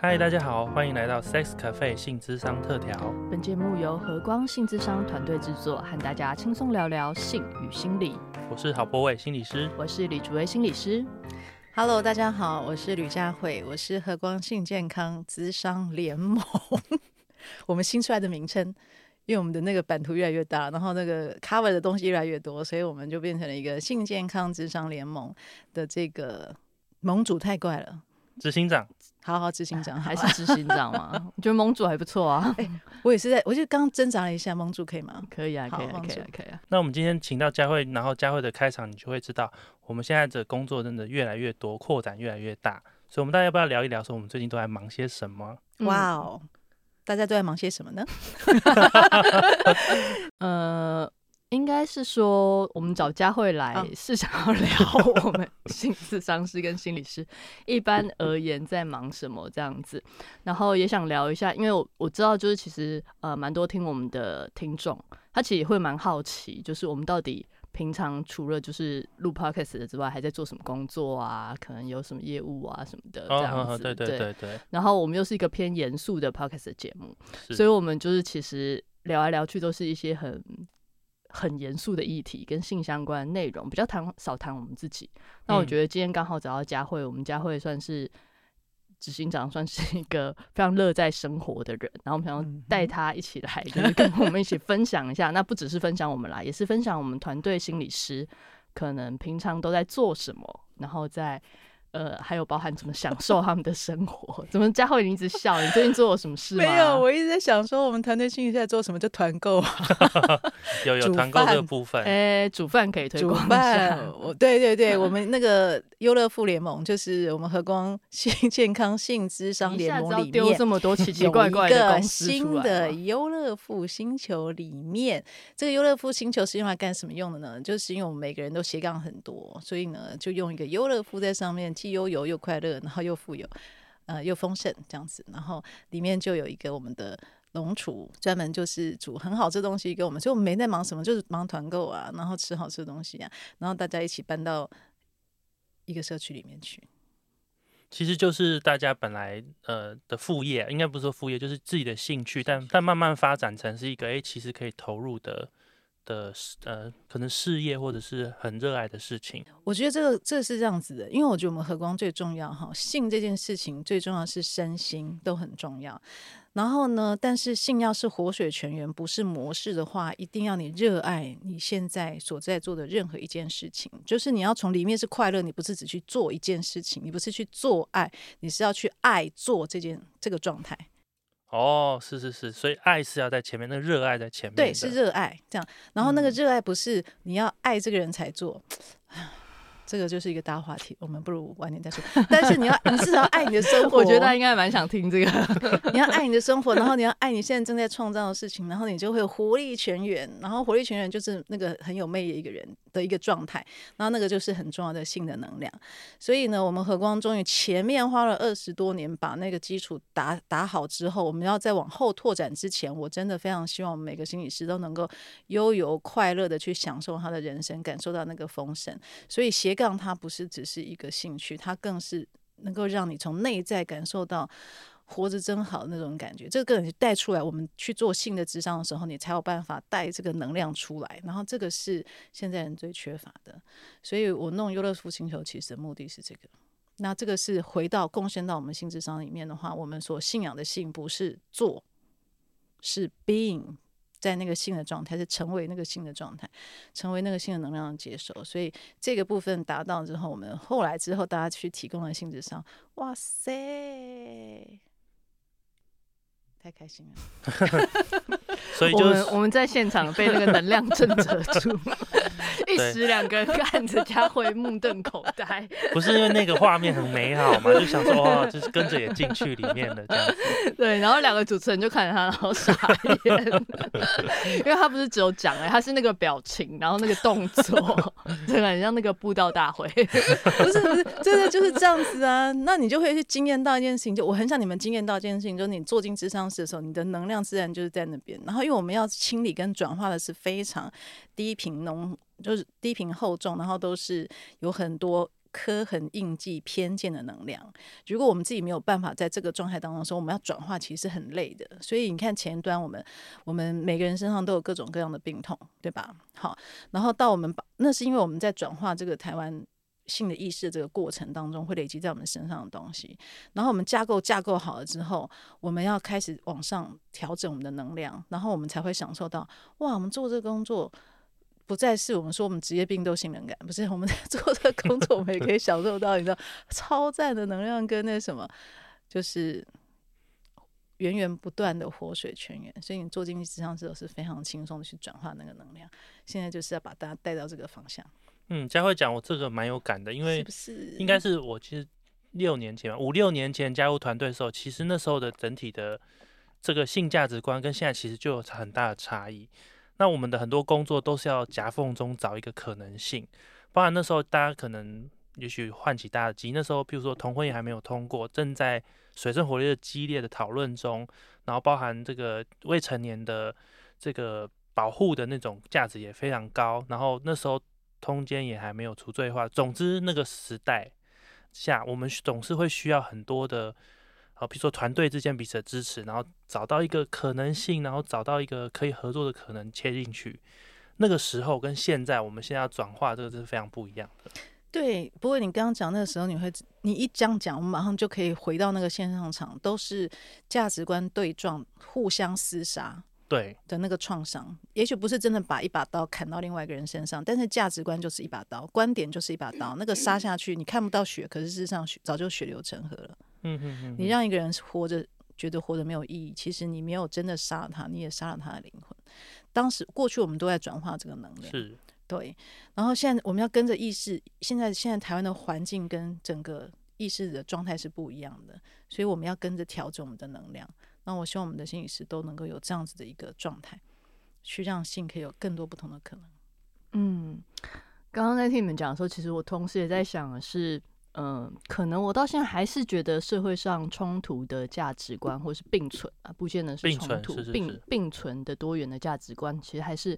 嗨，大家好，欢迎来到 Sex Cafe 性智商特调。本节目由和光性智商团队制作，和大家轻松聊聊性与心理。我是郝波伟心理师，我是李竹薇心理师。Hello，大家好，我是吕佳慧，我是和光性健康智商联盟。我们新出来的名称，因为我们的那个版图越来越大，然后那个 cover 的东西越来越多，所以我们就变成了一个性健康智商联盟的这个盟主，太怪了。执行长，好好执行长，还是执行长吗？我觉得盟主还不错啊。我也是在，我就刚挣扎了一下，盟主可以吗？可以啊，可以，可以，可以啊。那我们今天请到佳慧，然后佳慧的开场，你就会知道，我们现在的工作真的越来越多，扩展越来越大。所以，我们大家要不要聊一聊，说我们最近都在忙些什么？哇哦，大家都在忙些什么呢？呃。应该是说，我们找佳慧来是想要聊我们 心智商师跟心理师一般而言在忙什么这样子，然后也想聊一下，因为我我知道就是其实呃蛮多听我们的听众，他其实也会蛮好奇，就是我们到底平常除了就是录 podcast 的之外，还在做什么工作啊？可能有什么业务啊什么的这样子。对对对对。然后我们又是一个偏严肃的 podcast 节目，所以我们就是其实聊来聊去都是一些很。很严肃的议题跟性相关内容，比较谈少谈我们自己。那我觉得今天刚好找到佳慧，我们佳慧算是执行长，算是一个非常乐在生活的人。然后我们想要带他一起来，就是跟我们一起分享一下。那不只是分享我们啦，也是分享我们团队心理师可能平常都在做什么，然后在。呃，还有包含怎么享受他们的生活？怎么佳慧你一直笑？你最近做了什么事吗？没有，我一直在想说，我们团队心理在做什么？就团购啊，有有团购这个部分。哎，煮饭可以推广一下。我对对对，我 们那个优乐富联盟，就是我们和光性健康性智商联盟里面这么多奇奇怪怪的新的优乐富星球里面，这个优乐富星球是用来干什么用的呢？就是因为我们每个人都斜杠很多，所以呢，就用一个优乐富在上面。既悠游又快乐，然后又富有，呃，又丰盛这样子。然后里面就有一个我们的龙厨，专门就是煮很好吃东西给我们。所以我们没在忙什么，就是忙团购啊，然后吃好吃的东西啊，然后大家一起搬到一个社区里面去。其实就是大家本来呃的副业，应该不是说副业，就是自己的兴趣，但但慢慢发展成是一个哎，其实可以投入的。的呃，可能事业或者是很热爱的事情，我觉得这个这是这样子的，因为我觉得我们和光最重要哈，性这件事情最重要是身心都很重要。然后呢，但是性要是活水泉源，不是模式的话，一定要你热爱你现在所在做的任何一件事情，就是你要从里面是快乐，你不是只去做一件事情，你不是去做爱，你是要去爱做这件这个状态。哦，是是是，所以爱是要在前面，那个热爱在前面。对，是热爱这样，然后那个热爱不是你要爱这个人才做。这个就是一个大话题，我们不如晚点再说。但是你要，你至少爱你的生活。我觉得他应该蛮想听这个。你要爱你的生活，然后你要爱你现在正在创造的事情，然后你就会活力全员。然后活力全员就是那个很有魅力的一个人的一个状态。然后那个就是很重要的性的能量。所以呢，我们和光终于前面花了二十多年把那个基础打打好之后，我们要再往后拓展之前，我真的非常希望每个心理师都能够悠游快乐的去享受他的人生，感受到那个丰盛。所以斜。杠它不是只是一个兴趣，它更是能够让你从内在感受到活着真好那种感觉。这个你带出来，我们去做性的智商的时候，你才有办法带这个能量出来。然后这个是现在人最缺乏的，所以我弄优乐福星球其实目的是这个。那这个是回到贡献到我们性智商里面的话，我们所信仰的性不是做，是 being。在那个性的状态，是成为那个性的状态，成为那个性的能量的接受。所以这个部分达到之后，我们后来之后，大家去提供了性质上，哇塞，太开心了。所以就是我们在现场被那个能量震慑住。一时两个人看着佳慧目瞪口呆，不是因为那个画面很美好嘛，就想说哦，就是跟着也进去里面的这样子。对，然后两个主持人就看着他，然后傻眼，因为他不是只有讲哎，他是那个表情，然后那个动作，真的很像那个布道大会。不是不是，真的就是这样子啊。那你就会去惊艳到一件事情，就我很想你们惊艳到一件事情，就是你坐进智商的时候，你的能量自然就是在那边。然后，因为我们要清理跟转化的是非常低频浓，就是低频厚重，然后都是有很多。刻痕、印记、偏见的能量，如果我们自己没有办法在这个状态当中说，我们要转化，其实很累的。所以你看前端，我们我们每个人身上都有各种各样的病痛，对吧？好，然后到我们把那是因为我们在转化这个台湾性的意识这个过程当中，会累积在我们身上的东西。然后我们架构架构好了之后，我们要开始往上调整我们的能量，然后我们才会享受到哇，我们做这个工作。不再是我们说我们职业病都性能感，不是我们在 做这个工作，我们也可以享受到你知道超赞的能量跟那什么，就是源源不断的活水泉源。所以你做经济职场之后是非常轻松的去转化那个能量。现在就是要把大家带到这个方向。嗯，佳慧讲我这个蛮有感的，因为应该是我其实六年前五六年前加入团队的时候，其实那时候的整体的这个性价值观跟现在其实就有很大的差异。那我们的很多工作都是要夹缝中找一个可能性，包含那时候大家可能也许唤起大家的记忆，那时候比如说同婚也还没有通过，正在水深火热、激烈的讨论中，然后包含这个未成年的这个保护的那种价值也非常高，然后那时候通奸也还没有除罪化，总之那个时代下，我们总是会需要很多的。好，比如说团队之间彼此的支持，然后找到一个可能性，然后找到一个可以合作的可能切进去。那个时候跟现在，我们现在要转化，这个是非常不一样的。对，不过你刚刚讲那个时候，你会你一这样讲，我们马上就可以回到那个线上场，都是价值观对撞、互相厮杀，对的那个创伤。也许不是真的把一把刀砍到另外一个人身上，但是价值观就是一把刀，观点就是一把刀。那个杀下去，你看不到血，可是事实上血早就血流成河了。嗯嗯嗯，你让一个人活着觉得活着没有意义，其实你没有真的杀了他，你也杀了他的灵魂。当时过去我们都在转化这个能量，是对。然后现在我们要跟着意识，现在现在台湾的环境跟整个意识的状态是不一样的，所以我们要跟着调整我们的能量。那我希望我们的心理师都能够有这样子的一个状态，去让性可以有更多不同的可能。嗯，刚刚在听你们讲的时候，其实我同时也在想的是。嗯，可能我到现在还是觉得社会上冲突的价值观，或是并存啊，不见得是冲突，并并存的多元的价值观，其实还是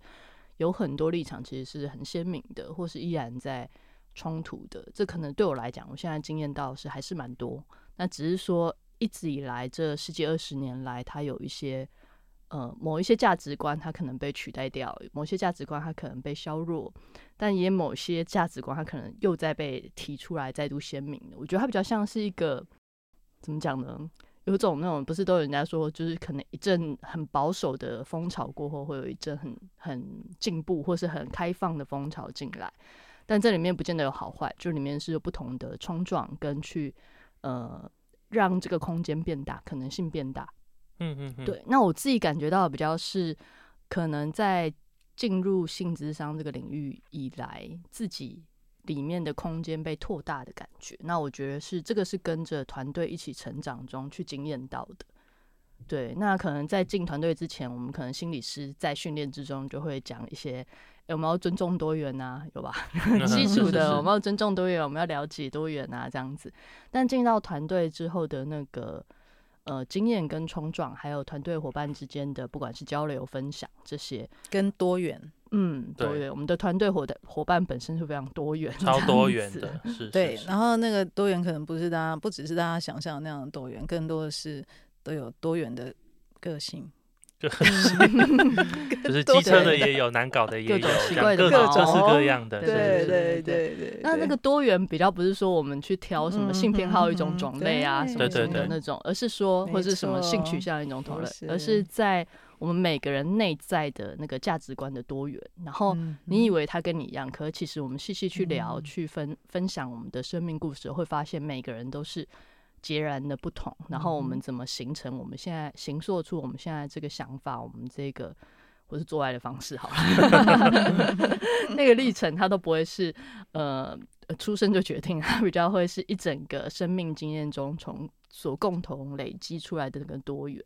有很多立场，其实是很鲜明的，或是依然在冲突的。这可能对我来讲，我现在经验到是还是蛮多。那只是说，一直以来这十几二十年来，它有一些呃某一些价值观，它可能被取代掉；某些价值观，它可能被削弱。但也某些价值观，它可能又在被提出来，再度鲜明。我觉得它比较像是一个怎么讲呢？有种那种不是都有人家说，就是可能一阵很保守的风潮过后，会有一阵很很进步或是很开放的风潮进来。但这里面不见得有好坏，就里面是有不同的冲撞跟去呃让这个空间变大，可能性变大。嗯嗯，对。那我自己感觉到比较是可能在。进入性智商这个领域以来，自己里面的空间被拓大的感觉，那我觉得是这个是跟着团队一起成长中去经验到的。对，那可能在进团队之前，我们可能心理师在训练之中就会讲一些，我们要尊重多元啊，有吧？基础的，我们要尊重多元，我们要了解多元啊，这样子。但进到团队之后的那个。呃，经验跟冲撞，还有团队伙伴之间的，不管是交流、分享这些，跟多元，嗯，多元。我们的团队伙的伙伴本身是非常多元，超多元的，是。对，然后那个多元可能不是大家，不只是大家想象那样的多元，更多的是都有多元的个性。就 就是机车的也有，难搞的也有，各种各式各样的。对对对对。那那个多元比较不是说我们去挑什么性偏好一种种类啊，什么什么的那种，而是说或是什么性取向一种同类，而是在我们每个人内在的那个价值观的多元。然后你以为他跟你一样，可其实我们细细去聊、去分分享我们的生命故事，会发现每个人都是。截然的不同，然后我们怎么形成？我们现在形塑出我们现在这个想法，我们这个或是做爱的方式，好了，那个历程它都不会是呃出生就决定，它比较会是一整个生命经验中从所共同累积出来的那个多元。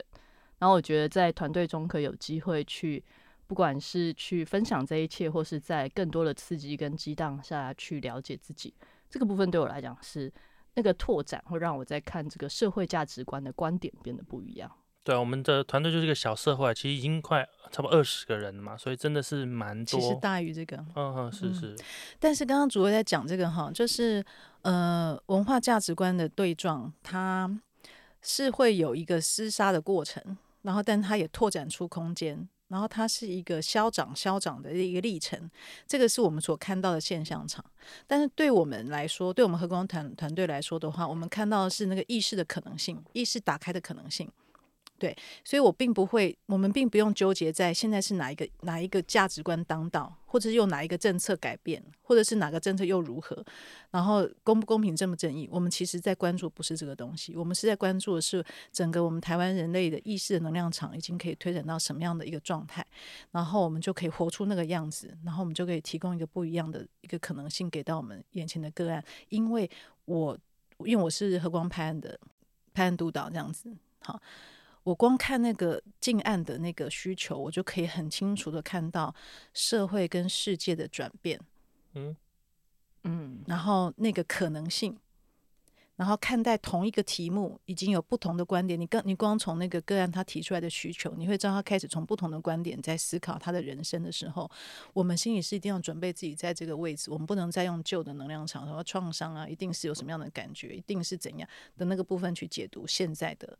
然后我觉得在团队中可以有机会去，不管是去分享这一切，或是在更多的刺激跟激荡下去了解自己，这个部分对我来讲是。那个拓展会让我在看这个社会价值观的观点变得不一样。对，我们的团队就是一个小社会，其实已经快差不多二十个人了嘛，所以真的是蛮多。其实大于这个，嗯嗯，是是。但是刚刚主播在讲这个哈，就是呃文化价值观的对撞，它是会有一个厮杀的过程，然后但它也拓展出空间。然后它是一个消长消长的一个历程，这个是我们所看到的现象场。但是对我们来说，对我们和光团团队来说的话，我们看到的是那个意识的可能性，意识打开的可能性。对，所以我并不会，我们并不用纠结在现在是哪一个哪一个价值观当道，或者是用哪一个政策改变，或者是哪个政策又如何，然后公不公平、正不正义。我们其实在关注不是这个东西，我们是在关注的是整个我们台湾人类的意识的能量场已经可以推展到什么样的一个状态，然后我们就可以活出那个样子，然后我们就可以提供一个不一样的一个可能性给到我们眼前的个案。因为我因为我是和光拍案的拍案督导这样子，好。我光看那个近岸的那个需求，我就可以很清楚的看到社会跟世界的转变，嗯嗯，然后那个可能性，然后看待同一个题目已经有不同的观点。你刚你光从那个个案他提出来的需求，你会知道他开始从不同的观点在思考他的人生的时候，我们心里是一定要准备自己在这个位置，我们不能再用旧的能量场，什么创伤啊，一定是有什么样的感觉，一定是怎样的那个部分去解读现在的。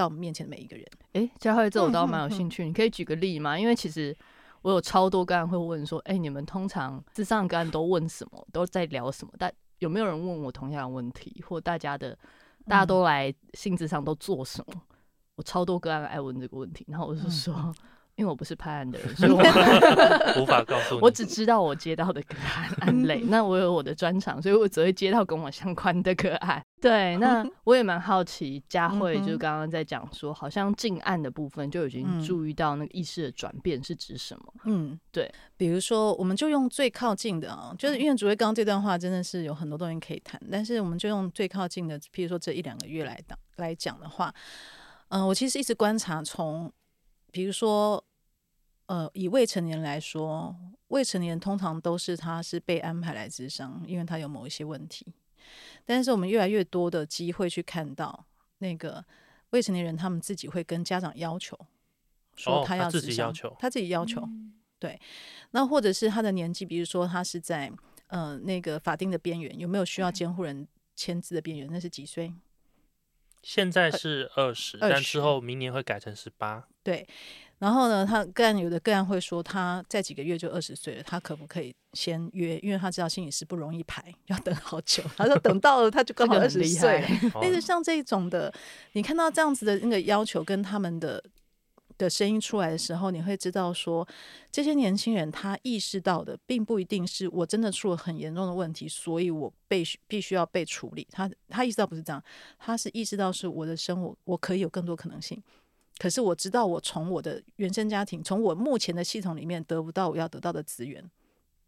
到我们面前的每一个人，哎，佳慧，这我倒蛮有兴趣，你可以举个例吗？因为其实我有超多个案会问说，哎，你们通常智商个案都问什么，都在聊什么？但有没有人问我同样的问题，或大家的大家都来性质上都做什么？我超多个案爱问这个问题，然后我就说。因为我不是拍案的人，所以我无法告诉你。我只知道我接到的个案案类，那我有我的专长，所以我只会接到跟我相关的个案。对，那 我也蛮好奇，佳慧就是刚刚在讲说，好像近案的部分就已经注意到那个意识的转变是指什么？嗯，对，比如说，我们就用最靠近的啊，就是因为主位刚刚这段话真的是有很多东西可以谈，但是我们就用最靠近的，譬如说这一两个月来讲来讲的话，嗯，我其实一直观察从，比如说。呃，以未成年来说，未成年通常都是他是被安排来智商，因为他有某一些问题。但是我们越来越多的机会去看到，那个未成年人他们自己会跟家长要求，说他要自己要求，他自己要求。对，那或者是他的年纪，比如说他是在呃那个法定的边缘，有没有需要监护人签字的边缘？那是几岁？现在是二十，但之后明年会改成十八。对。然后呢，他个案有的个案会说，他在几个月就二十岁了，他可不可以先约？因为他知道心理师不容易排，要等好久。他说等到了，他就刚好二十岁。但是像这种的，你看到这样子的那个要求跟他们的的声音出来的时候，你会知道说，这些年轻人他意识到的，并不一定是我真的出了很严重的问题，所以我被必须要被处理。他他意识到不是这样，他是意识到是我的生活，我可以有更多可能性。可是我知道，我从我的原生家庭，从我目前的系统里面得不到我要得到的资源，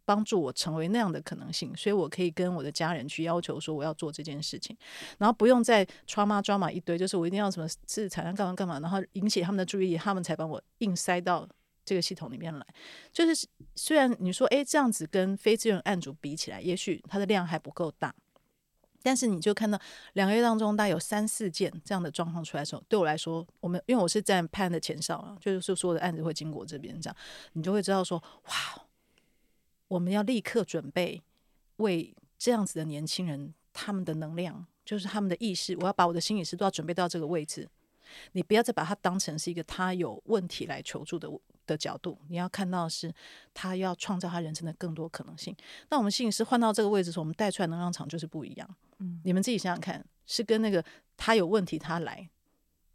帮助我成为那样的可能性，所以我可以跟我的家人去要求说我要做这件事情，然后不用再抓妈抓马一堆，就是我一定要什么资产干嘛干嘛，然后引起他们的注意，他们才把我硬塞到这个系统里面来。就是虽然你说，诶，这样子跟非自愿案主比起来，也许它的量还不够大。但是你就看到两个月当中，大概有三四件这样的状况出来的时候，对我来说，我们因为我是在判的前哨啊，就是所有的案子会经过这边这样，你就会知道说，哇，我们要立刻准备为这样子的年轻人，他们的能量，就是他们的意识，我要把我的心理师都要准备到这个位置，你不要再把它当成是一个他有问题来求助的。的角度，你要看到是他要创造他人生的更多可能性。那我们心理师换到这个位置时，我们带出来能量场就是不一样。嗯，你们自己想想看，是跟那个他有问题他来，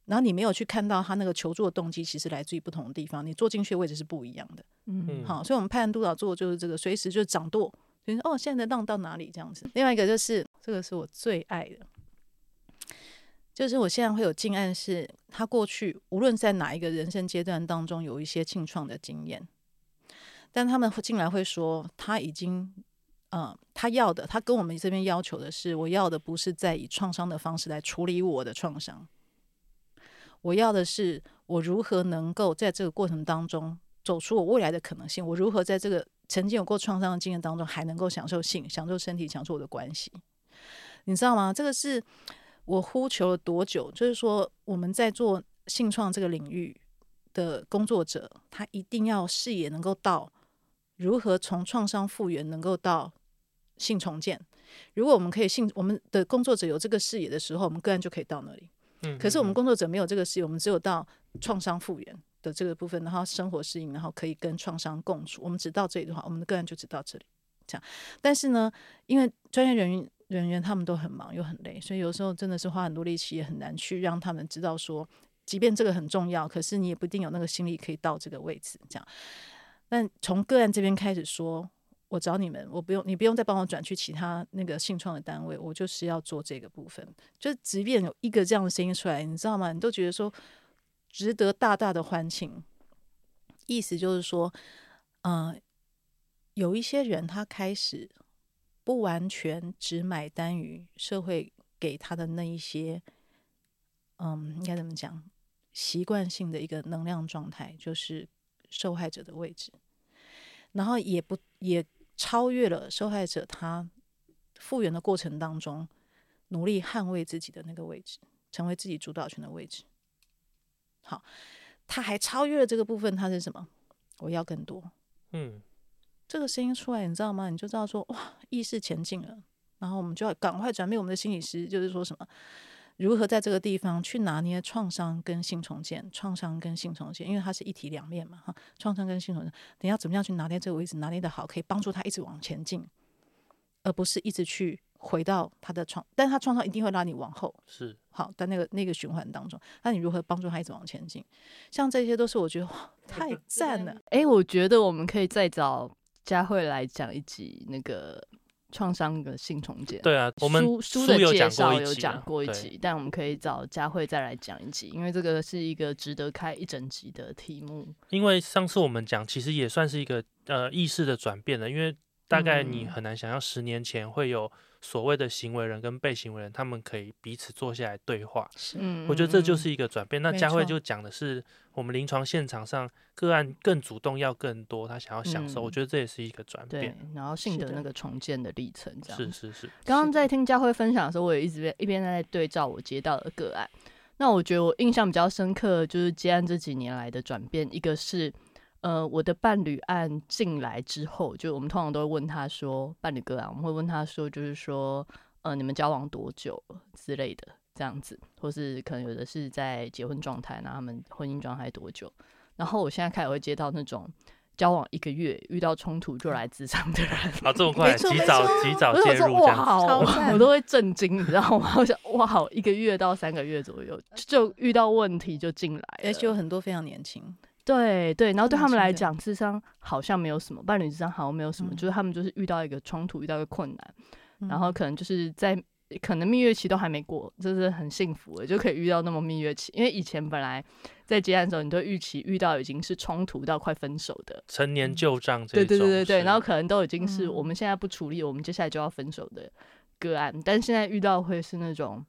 然后你没有去看到他那个求助的动机，其实来自于不同的地方。你坐进去的位置是不一样的。嗯，好，所以我们派人督导做就是这个，随时就掌舵，就是哦，现在的浪到哪里这样子。另外一个就是这个是我最爱的。就是我现在会有静案，是他过去无论在哪一个人生阶段当中有一些庆创的经验，但他们进来会说他已经，嗯，他要的，他跟我们这边要求的是，我要的不是在以创伤的方式来处理我的创伤，我要的是我如何能够在这个过程当中走出我未来的可能性，我如何在这个曾经有过创伤的经验当中还能够享受性、享受身体、享受我的关系，你知道吗？这个是。我呼求了多久？就是说，我们在做性创这个领域的工作者，他一定要视野能够到如何从创伤复原能够到性重建。如果我们可以性我们的工作者有这个视野的时候，我们个案就可以到那里。嗯，可是我们嗯工作者没有这个视野，我们只有到创伤复原的这个部分，然后生活适应，然后可以跟创伤共处。我们只到这里的话，我们的个案就只到这里。这样，但是呢，因为专业人员人员他们都很忙又很累，所以有时候真的是花很多力气，也很难去让他们知道说，即便这个很重要，可是你也不一定有那个心力可以到这个位置。这样，但从个案这边开始说。我找你们，我不用，你不用再帮我转去其他那个信创的单位，我就是要做这个部分。就即便有一个这样的声音出来，你知道吗？你都觉得说值得大大的欢庆。意思就是说，嗯、有一些人他开始不完全只买单于社会给他的那一些，嗯，应该怎么讲？习惯性的一个能量状态，就是受害者的位置，然后也不也超越了受害者他复原的过程当中，努力捍卫自己的那个位置，成为自己主导权的位置。好，他还超越了这个部分，他是什么？我要更多。嗯，这个声音出来，你知道吗？你就知道说，哇，意识前进了。然后我们就要赶快转变我们的心理师，就是说什么，如何在这个地方去拿捏创伤跟性重建，创伤跟性重建，因为它是一体两面嘛，哈，创伤跟性重建，你要怎么样去拿捏这个位置，拿捏的好，可以帮助他一直往前进，而不是一直去回到他的创，但是他创伤一定会拉你往后，是好，在那个那个循环当中，那你如何帮助他一直往前进？像这些都是我觉得哇，太 赞了。哎、我觉得我们可以再找佳慧来讲一集那个创伤的性重建。对啊，我们书书的介有讲绍有讲过一集但我们可以找佳慧再来讲一集，因为这个是一个值得开一整集的题目。因为上次我们讲，其实也算是一个呃意识的转变了，因为大概你嗯很难想象十年前会有所谓的行为人跟被行为人，他们可以彼此坐下来对话。是，嗯，我觉得这就嗯是一个转变。那佳慧就讲的是我们临床现场上个案更主动要更多，他想要享受，嗯我觉得这也是一个转对变。，然后性的的那个重建的历程，这样是是是，刚刚在听佳慧分享的时候，我也一直在一边在对照我接到的个案。那我觉得我印象比较深刻，就是接案这几年来的转变。一个是，呃，我的伴侣案进来之后，就我们通常都会问他说，伴侣哥啊，我们会问他说，就是说，呃，你们交往多久之类的，这样子，或是可能有的是在结婚状态，那他们婚姻状态多久？然后我现在开始会接到那种交往一个月遇到冲突就来自场的人，啊，这么快，及早错及早介入这样子。哇，我我都会震惊，你知道吗？我想哇，好，一个月到三个月左右就遇到问题就进来，而且有很多非常年轻，对对，然后对他们来讲，智商好像没有什么，伴侣智商好像没有什么，嗯。就是他们就是遇到一个冲突，遇到一个困难，然后嗯。可能就是在可能蜜月期都还没过，就是很幸福的，就可以遇到那么蜜月期。因为以前本来在接案的时候，你都预期遇到已经是冲突到快分手的，成年旧账这对种，对对对对，对然后可能都已经是嗯。我们现在不处理，我们接下来就要分手的个案，但现在遇到会是那种。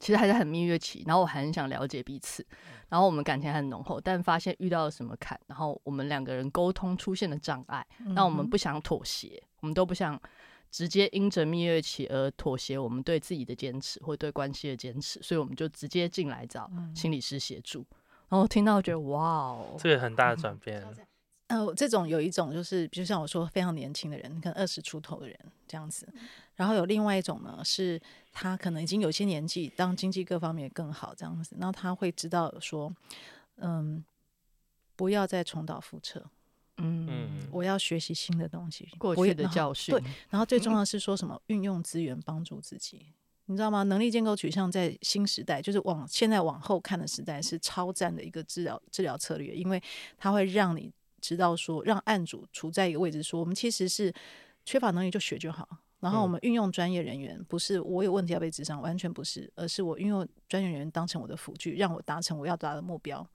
其实还是很蜜月期，然后我还很想了解彼此，然后我们感情很浓厚，但发现遇到了什么坎，然后我们两个人沟通出现了障碍，那我们嗯不想妥协，我们都不想直接因着蜜月期而妥协我们对自己的坚持或对关系的坚持，所以我们就直接进来找嗯。心理师协助。然后听到觉得哇哦，这个很大的转。变。呃，这种有一种就是，比如像我说非常年轻的人，可能二十出头的人这样子，然后有另外一种呢，是他可能已经有些年纪，当经济各方面更好这样子，然后他会知道说，嗯，不要再重蹈覆辙，嗯嗯，我要学习新的东西，过去的教训，对，然后最重要的是说什么？运用资源帮助自己，你知道吗？能力建构取向在新时代，就是往现在往后看的时代，是超赞的一个治疗治疗策略，因为它会让你知道说，让案主处在一个位置，说我们其实是缺乏能力就学就好。然后我嗯们运用专业人员，不是我有问题要被智商，完全不是，而是我运用专业人员当成我的辅具，让我达成我要达的目标。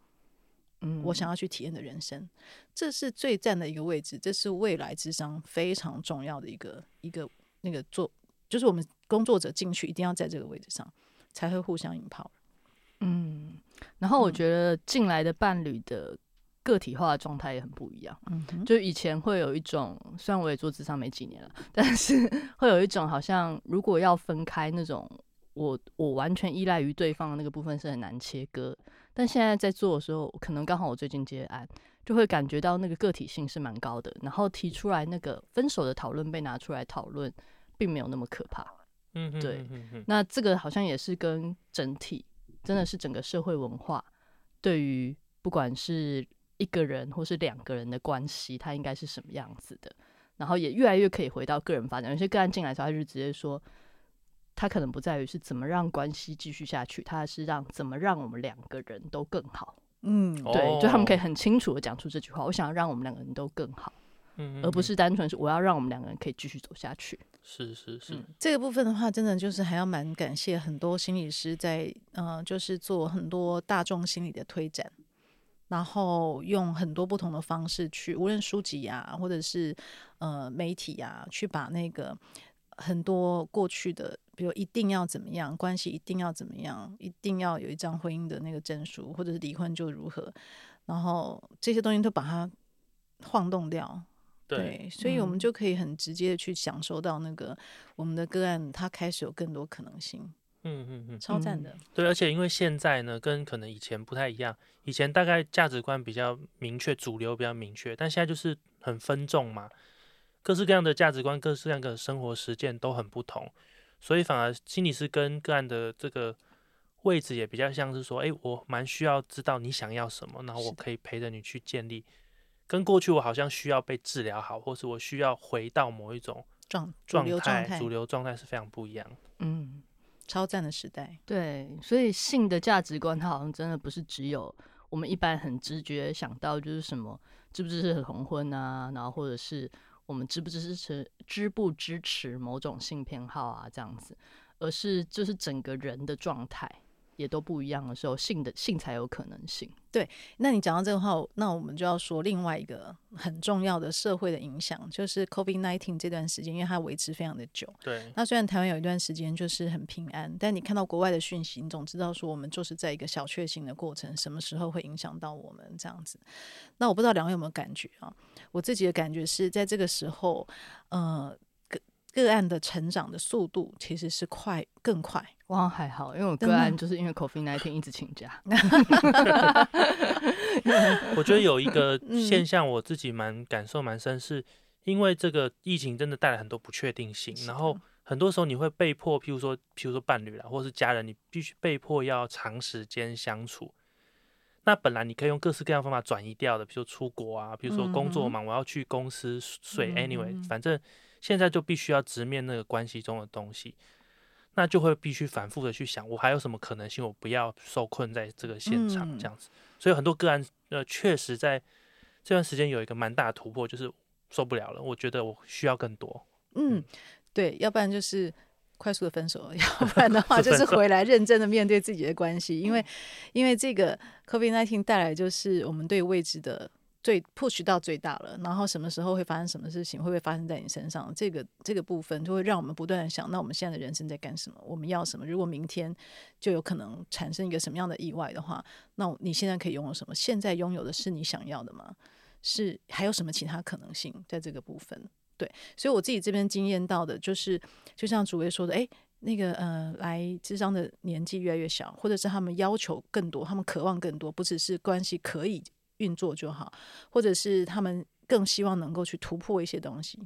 嗯我想要去体验的人生，这是最赞的一个位置，这是未来智商非常重要的一个一个那个做，就是我们工作者进去一定要在这个位置上，才会互相引炮。嗯，然后我嗯觉得进来的伴侣的个体化的状态也很不一样。嗯，就以前会有一种，虽然我也做智商没几年了，但是 会有一种好像如果要分开那种我我完全依赖于对方的那个部分是很难切割。但现在在做的时候，可能刚好我最近接案，就会感觉到那个个体性是蛮高的。然后提出来那个分手的讨论被拿出来讨论，并没有那么可怕。嗯，对。那这个好像也是跟整体，真的是整个社会文化对于不管是一个人或是两个人的关系，它应该是什么样子的。然后也越来越可以回到个人发展。有些个案进来的时候，他就直接说。他可能不在于是怎么让关系继续下去，他是让怎么让我们两个人都更好。嗯，对，就他们可以很清楚的讲出这句话。我想要让我们两个人都更好，嗯，而不是单纯是我要让我们两个人可以继续走下去。是是是，这个部分的话，真的就是还要蛮感谢很多心理师在，呃，就是做很多大众心理的推展，然后用很多不同的方式去，无论书籍呀，或者是呃媒体呀，去把那个很多过去的。比如一定要怎么样，关系一定要怎么样，一定要有一张婚姻的那个证书，或者是离婚就如何，然后这些东西都把它晃动掉。对，所以我们就可以很直接的去享受到那个我们的个案，它开始有更多可能性。嗯嗯嗯，超赞的。对，而且因为现在呢，跟可能以前不太一样，以前大概价值观比较明确，主流比较明确，但现在就是很分众嘛，各式各样的价值观，各式各样的生活实践都很不同。所以反而心理师跟个案的这个位置也比较像是说，哎，我蛮需要知道你想要什么，然后我可以陪着你去建立。跟过去我好像需要被治疗好，或是我需要回到某一种状状态，主流状态是非常不一样。嗯，超赞的时代。对，所以性的价值观，它好像真的不是只有我们一般很直觉想到，就是什么支不支持同婚啊，然后或者是。我们支不支持支不支持某种性偏好啊？这样子，而是就是整个人的状态也都不一样的时候，性的性才有可能性。对，那你讲到这个话，那我们就要说另外一个很重要的社会的影响，就是 COVID nineteen 这段时间，因为它维持非常的久。对。那虽然台湾有一段时间就是很平安，但你看到国外的讯息，你总知道说我们就是在一个小确幸的过程，什么时候会影响到我们这样子？那我不知道两位有没有感觉啊？我自己的感觉是在这个时候，呃，个个案的成长的速度其实是快更快。哇，还好，因为我个案就是因为 COVID 那一天一直请假。我觉得有一个 现象，我自己蛮感受蛮深，是因为这个疫情真的带来很多不确定性，然后很多时候你会被迫，譬如说，譬如说伴侣啦，或是家人，你必须被迫要长时间相处。那本来你可以用各式各样方法转移掉的，比如说出国啊，比如说工作忙，我要去公司睡，anyway，反正现在就必须要直面那个关系中的东西，那就会必须反复的去想，我还有什么可能性，我不要受困在这个现场这样子。所以很多个案，呃，确实在这段时间有一个蛮大的突破，就是受不了了，我觉得我需要更多。嗯，对，要不然就是。快速的分手，要不然的话 就是回来认真的面对自己的关系，因为因为这个 COVID nineteen 带来就是我们对未知的最 push 到最大了，然后什么时候会发生什么事情，会不会发生在你身上？这个这个部分就会让我们不断的想，那我们现在的人生在干什么？我们要什么？如果明天就有可能产生一个什么样的意外的话，那你现在可以拥有什么？现在拥有的是你想要的吗？是还有什么其他可能性在这个部分？对，所以我自己这边经验到的，就是就像主位说的，哎，那个呃，来智商的年纪越来越小，或者是他们要求更多，他们渴望更多，不只是关系可以运作就好，或者是他们更希望能够去突破一些东西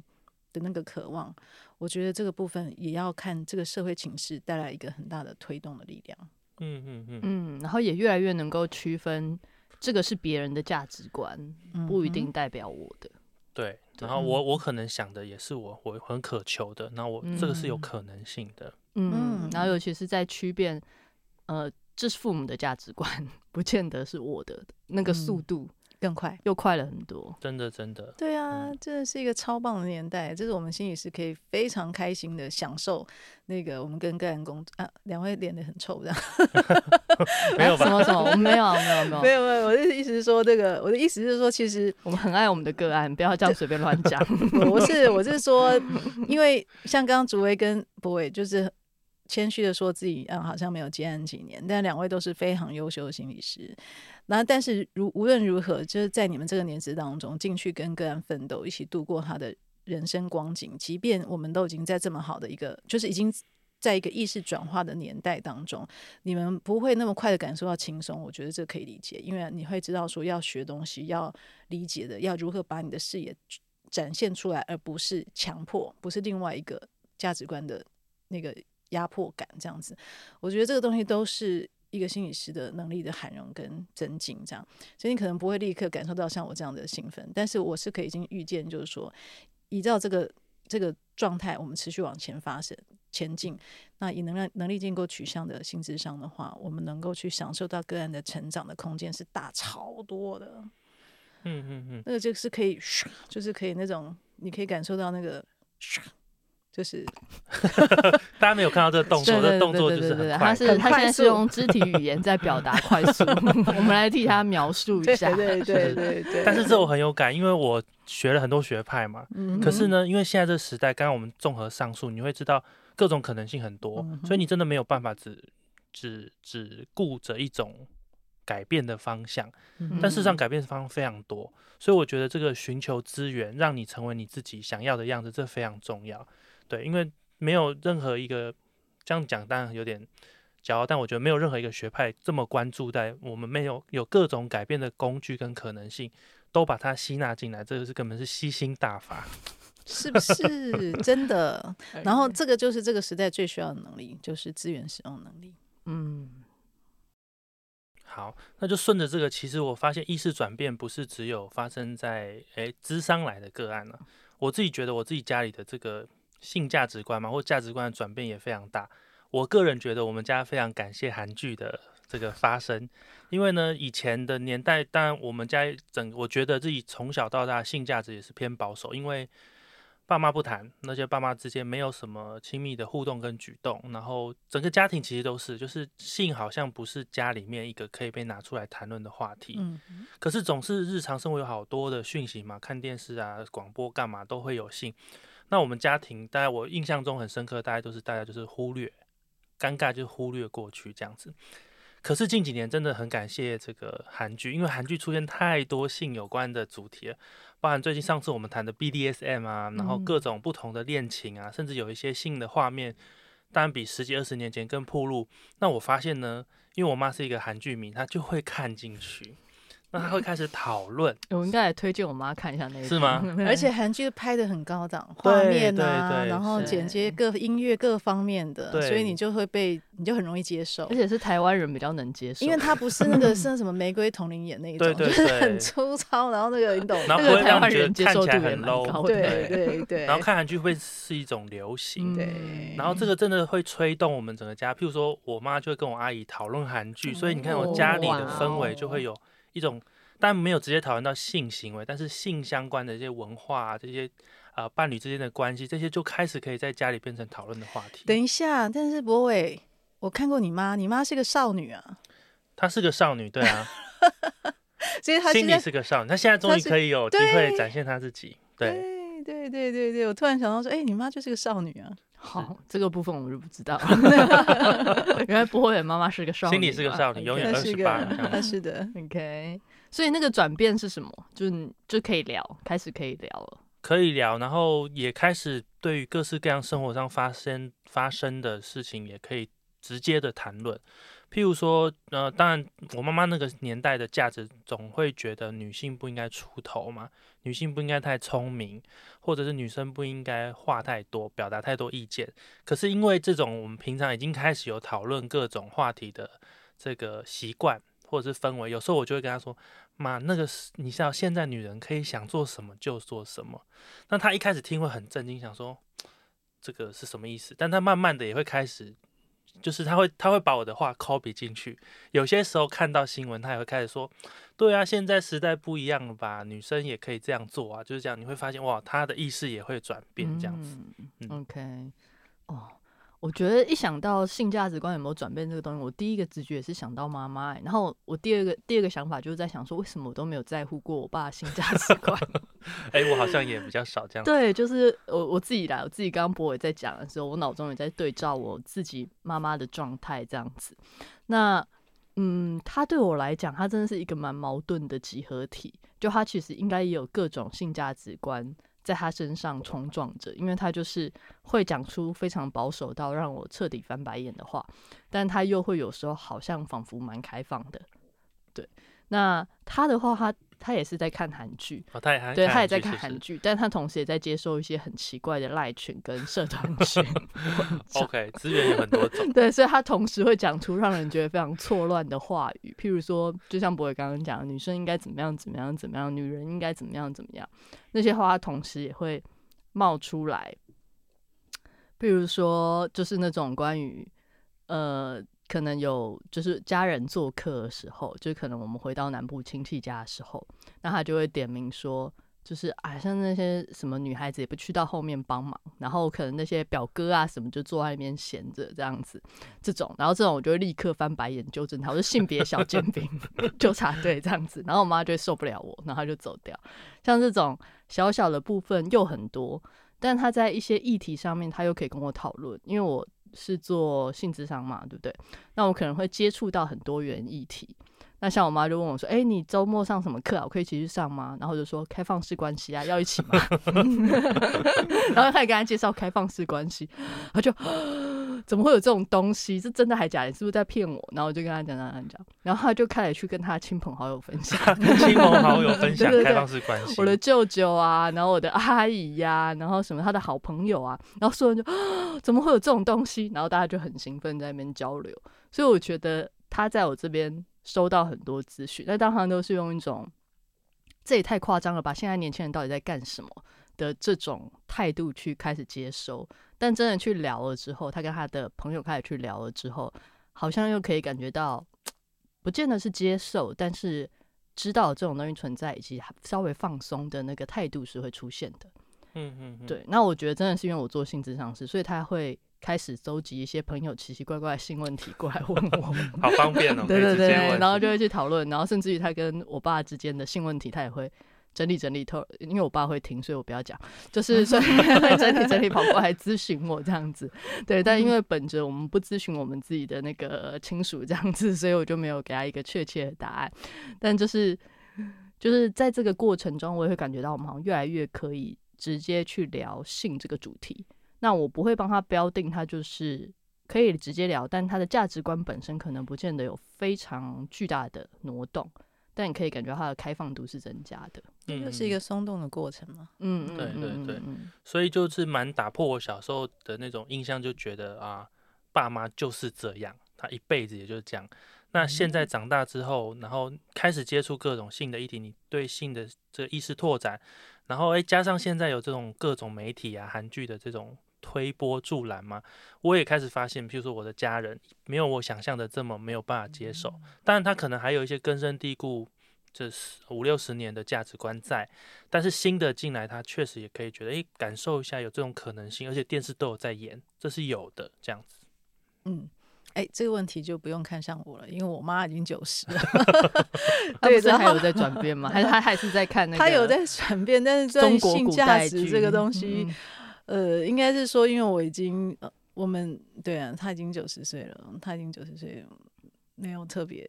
的那个渴望，我觉得这个部分也要看这个社会情势带来一个很大的推动的力量。嗯嗯嗯嗯，然后也越来越能够区分，这个是别人的价值观，不一定代表我的。对，然后我我可能想的也是我我很渴求的，那我这个是有可能性的，嗯，然后尤其是在区变，呃，这是父母的价值观，不见得是我的那个速度。更快，又快了很多，真的真的。对啊，真的是一个超棒的年代，这是我们心理师可以非常开心的享受。那个我们跟个人工作啊，两位脸的很臭，这样 没有吧？什么什么？我们没有，没有，没有，没有，没有。我的意思是说，这个我的意思是说，其实我们很爱我们的个案，不要这样随便乱讲。不是，我是说，因为像刚刚竹威跟博伟，就是谦虚的说自己啊，好像没有接案几年，但两位都是非常优秀的心理师。那但是如无论如何，就是在你们这个年纪当中进去跟个案奋斗，一起度过他的人生光景。即便我们都已经在这么好的一个，就是已经在一个意识转化的年代当中，你们不会那么快的感受到轻松。我觉得这可以理解，因为你会知道说要学东西，要理解的，要如何把你的视野展现出来，而不是强迫，不是另外一个价值观的那个压迫感这样子。我觉得这个东西都是一个心理师的能力的涵容跟增进，这样，所以你可能不会立刻感受到像我这样的兴奋，但是我是可以已经预见，就是说依照这个。这个状态，我们持续往前发生前进。那以能量能力建构取向的性质上的话，我们能够去享受到个案的成长的空间是大超多的。嗯嗯嗯，那个就是可以，就是可以那种，你可以感受到那个。就是 大家没有看到这个动作，这动作就是很他是他现在是用肢体语言在表达快速。我们来替他描述一下，对对对对。但是这我很有感，因为我学了很多学派嘛。可是呢，因为现在这个时代，刚刚我们综合上述，你会知道各种可能性很多，所以你真的没有办法只只只顾着一种改变的方向。但事实上，改变的方向非常多，所以我觉得这个寻求资源，让你成为你自己想要的样子，这非常重要。对，因为没有任何一个这样讲，当然有点骄傲，但我觉得没有任何一个学派这么关注在我们没有有各种改变的工具跟可能性，都把它吸纳进来，这个是根本是吸星大法，是不是 真的？然后这个就是这个时代最需要的能力，就是资源使用能力。嗯，好，那就顺着这个，其实我发现意识转变不是只有发生在诶智商来的个案了，我自己觉得我自己家里的这个。性价值观嘛，或价值观的转变也非常大。我个人觉得，我们家非常感谢韩剧的这个发生，因为呢，以前的年代，当然我们家整，我觉得自己从小到大性价值也是偏保守，因为爸妈不谈，那些爸妈之间没有什么亲密的互动跟举动，然后整个家庭其实都是，就是性好像不是家里面一个可以被拿出来谈论的话题。嗯，可是总是日常生活有好多的讯息嘛，看电视啊、广播干嘛都会有性。那我们家庭，大概我印象中很深刻，大概都是大家就是忽略，尴尬就是忽略过去这样子。可是近几年真的很感谢这个韩剧，因为韩剧出现太多性有关的主题了，包含最近上次我们谈的 BDSM 啊，然后各种不同的恋情啊，甚至有一些性的画面，当然比十几二十年前更铺路。那我发现呢，因为我妈是一个韩剧迷，她就会看进去。那他会开始讨论，我应该来推荐我妈看一下那个，是吗？而且韩剧拍的很高档，画面啊，然后剪接各音乐各方面的，所以你就会被，你就很容易接受。而且是台湾人比较能接受，因为他不是那个是什么玫瑰同龄演那一种，就是很粗糙，然后那个你懂，然后台湾人接受度很 low，对对对。然后看韩剧会是一种流行，对。然后这个真的会吹动我们整个家，譬如说我妈就会跟我阿姨讨论韩剧，所以你看我家里的氛围就会有一种。但没有直接讨论到性行为，但是性相关的这些文化啊，这些啊伴侣之间的关系，这些就开始可以在家里变成讨论的话题。等一下，但是博伟，我看过你妈，你妈是个少女啊。她是个少女，对啊。所以她心里是个少女，她现在终于可以有机会展现她自己。对对对对对，我突然想到说，哎，你妈就是个少女啊。好，这个部分我们就不知道。原来不会妈妈是个少女，心里是个少女，永远二十八。是的，OK。所以那个转变是什么？就是就可以聊，开始可以聊了，可以聊，然后也开始对于各式各样生活上发生发生的事情，也可以直接的谈论。譬如说，呃，当然我妈妈那个年代的价值，总会觉得女性不应该出头嘛，女性不应该太聪明，或者是女生不应该话太多，表达太多意见。可是因为这种我们平常已经开始有讨论各种话题的这个习惯。或者是氛围，有时候我就会跟她说：“妈，那个是你知道，现在女人可以想做什么就做什么。”那她一开始听会很震惊，想说这个是什么意思？但她慢慢的也会开始，就是他会他会把我的话 copy 进去。有些时候看到新闻，他也会开始说：“对啊，现在时代不一样了吧？女生也可以这样做啊。”就是这样，你会发现哇，他的意识也会转变这样子。嗯 OK，哦。我觉得一想到性价值观有没有转变这个东西，我第一个直觉也是想到妈妈。然后我第二个第二个想法就是在想说，为什么我都没有在乎过我爸性价值观？哎，我好像也比较少这样。对，就是我我自己来，我自己刚刚博伟在讲的时候，我脑中也在对照我自己妈妈的状态这样子。那嗯，他对我来讲，他真的是一个蛮矛盾的集合体。就他其实应该也有各种性价值观在他身上冲撞着，因为他就是会讲出非常保守到让我彻底翻白眼的话，但他又会有时候好像仿佛蛮开放的。对，那他的话，他。他也是在看韩剧，对他也在看韩剧，但他同时也在接受一些很奇怪的赖群跟社团 群。OK，资源有很多种。对，所以他同时会讲出让人觉得非常错乱的话语，譬如说，就像博伟刚刚讲，女生应该怎么样怎么样怎么样，女人应该怎么样怎么样，那些话他同时也会冒出来。譬如说，就是那种关于呃。可能有就是家人做客的时候，就可能我们回到南部亲戚家的时候，那他就会点名说，就是啊，像那些什么女孩子也不去到后面帮忙，然后可能那些表哥啊什么就坐在那边闲着这样子，这种，然后这种我就会立刻翻白眼纠正他，我说性别小尖兵 纠察队这样子，然后我妈就会受不了我，然后就走掉。像这种小小的部分又很多，但他在一些议题上面，他又可以跟我讨论，因为我。是做性智商嘛，对不对？那我可能会接触到很多元议题。那像我妈就问我说：“哎，你周末上什么课啊？我可以一起去上吗？”然后就说：“开放式关系啊，要一起吗？” 然后他也跟他介绍开放式关系，他就怎么会有这种东西？是真的还假？你是不是在骗我？然后我就跟他讲讲讲讲，然后他就开始去跟他亲朋好友分享，亲朋好友分享 开放式关系。我的舅舅啊，然后我的阿姨呀，然后什么他的好朋友啊，然后所有人就 怎么会有这种东西？然后大家就很兴奋在那边交流。所以我觉得他在我这边。收到很多资讯，那当然都是用一种这也太夸张了吧？现在年轻人到底在干什么的这种态度去开始接收，但真的去聊了之后，他跟他的朋友开始去聊了之后，好像又可以感觉到，不见得是接受，但是知道这种东西存在，以及稍微放松的那个态度是会出现的。嗯嗯，对。那我觉得真的是因为我做性质上市，所以他会。开始搜集一些朋友奇奇怪怪的新问题过来问我，好方便哦。对对对，然后就会去讨论，然后甚至于他跟我爸之间的性问题，他也会整理整理透。因为我爸会听，所以我不要讲，就是 所以会整理整理跑过来咨询我这样子。对，但因为本着我们不咨询我们自己的那个亲属这样子，所以我就没有给他一个确切的答案。但就是就是在这个过程中，我也会感觉到我们好像越来越可以直接去聊性这个主题。那我不会帮他标定，他就是可以直接聊，但他的价值观本身可能不见得有非常巨大的挪动，但你可以感觉他的开放度是增加的，嗯这是一个松动的过程嘛？嗯，对对对，所以就是蛮打破我小时候的那种印象，就觉得啊，爸妈就是这样，他一辈子也就是这样。那现在长大之后，然后开始接触各种性的议题，你对性的这个意识拓展，然后诶，加上现在有这种各种媒体啊、韩剧的这种。推波助澜吗？我也开始发现，譬如说我的家人没有我想象的这么没有办法接受，当然他可能还有一些根深蒂固，这五六十年的价值观在，但是新的进来，他确实也可以觉得，诶，感受一下有这种可能性，而且电视都有在演，这是有的这样子。嗯，哎，这个问题就不用看上我了，因为我妈已经九十了。对，这还有在转变吗？还是他还是在看那个？他有在转变，但是中国性价值这个东西。呃，应该是说，因为我已经，呃，我们对啊，他已经九十岁了，他已经九十岁，没有特别，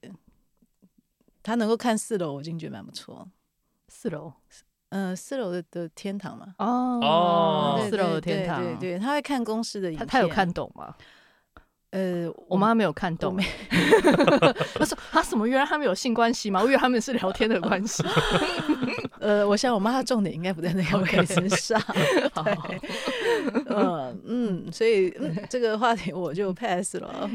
他能够看四楼，我已经觉得蛮不错。四楼，嗯，四楼的的天堂嘛。哦哦，四楼的天堂，对对，他会看公司的，他他有看懂吗？呃，我妈没有看懂。他说他什么？原来他们有性关系吗？我以为他们是聊天的关系。呃，我想我妈的重点应该不在那个位置上。好，嗯嗯，所以这个话题我就 pass 了。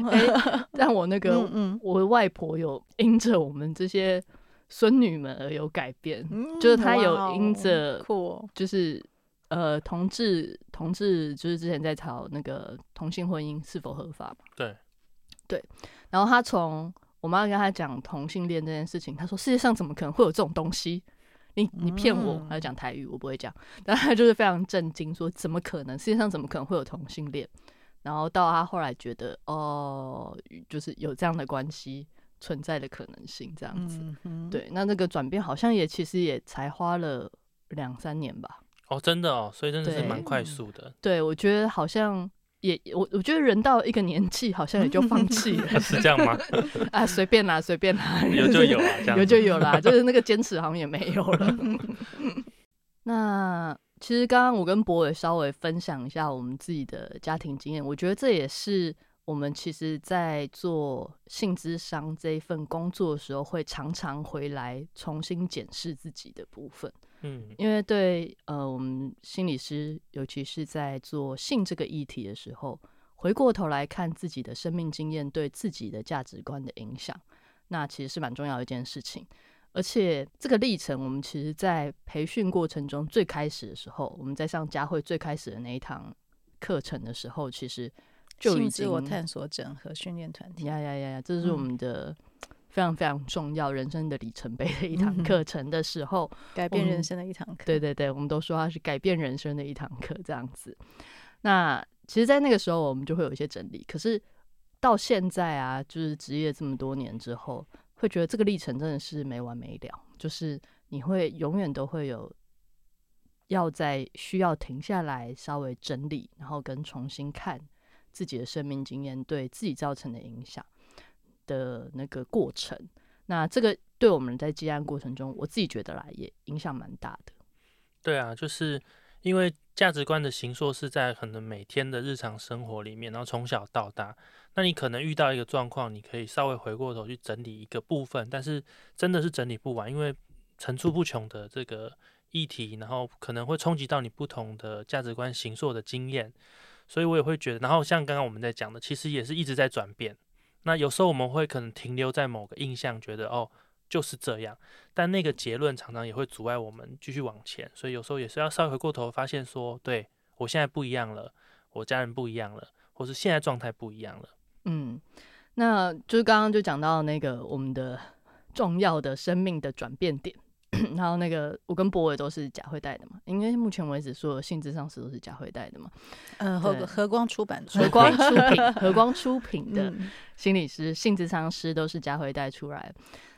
但我那个，我外婆有因着我们这些孙女们而有改变，就是她有因着，就是。呃，同志，同志就是之前在吵那个同性婚姻是否合法嘛？对，对。然后他从我妈跟他讲同性恋这件事情，他说世界上怎么可能会有这种东西？你你骗我？他讲台语，我不会讲。但他就是非常震惊，说怎么可能？世界上怎么可能会有同性恋？然后到他后来觉得，哦，就是有这样的关系存在的可能性，这样子。对，那那个转变好像也其实也才花了两三年吧。哦，真的哦，所以真的是蛮快速的。对，我觉得好像也我我觉得人到一个年纪，好像也就放弃了，是这样吗？啊，随便啦，随便啦，有就有啦，有就有啦，就是那个坚持好像也没有了。那其实刚刚我跟博伟稍微分享一下我们自己的家庭经验，我觉得这也是我们其实，在做性智商这一份工作的时候，会常常回来重新检视自己的部分。嗯，因为对呃，我们心理师，尤其是在做性这个议题的时候，回过头来看自己的生命经验对自己的价值观的影响，那其实是蛮重要的一件事情。而且这个历程，我们其实，在培训过程中最开始的时候，我们在上佳慧最开始的那一堂课程的时候，其实就已经自我探索整合训练团体。呀呀呀呀，这是我们的非常非常重要人生的里程碑的一堂课程的时候，改变人生的一堂课。对对对，我们都说它是改变人生的一堂课，这样子。那其实，在那个时候，我们就会有一些整理。可是到现在啊，就是职业这么多年之后。会觉得这个历程真的是没完没了，就是你会永远都会有要在需要停下来稍微整理，然后跟重新看自己的生命经验对自己造成的影响的那个过程。那这个对我们在接案过程中，我自己觉得来也影响蛮大的。对啊，就是因为价值观的形塑是在可能每天的日常生活里面，然后从小到大。那你可能遇到一个状况，你可以稍微回过头去整理一个部分，但是真的是整理不完，因为层出不穷的这个议题，然后可能会冲击到你不同的价值观形塑的经验，所以我也会觉得，然后像刚刚我们在讲的，其实也是一直在转变。那有时候我们会可能停留在某个印象，觉得哦就是这样，但那个结论常常也会阻碍我们继续往前，所以有时候也是要稍微回过头，发现说，对我现在不一样了，我家人不一样了，或是现在状态不一样了。嗯，那就是刚刚就讲到那个我们的重要的生命的转变点，然后那个我跟博伟都是贾慧带的嘛，因为目前为止所有性质上是都是贾慧带的嘛。嗯，和和光出版，和光出品，和光出品的心理师、性质上师都是佳慧带出来。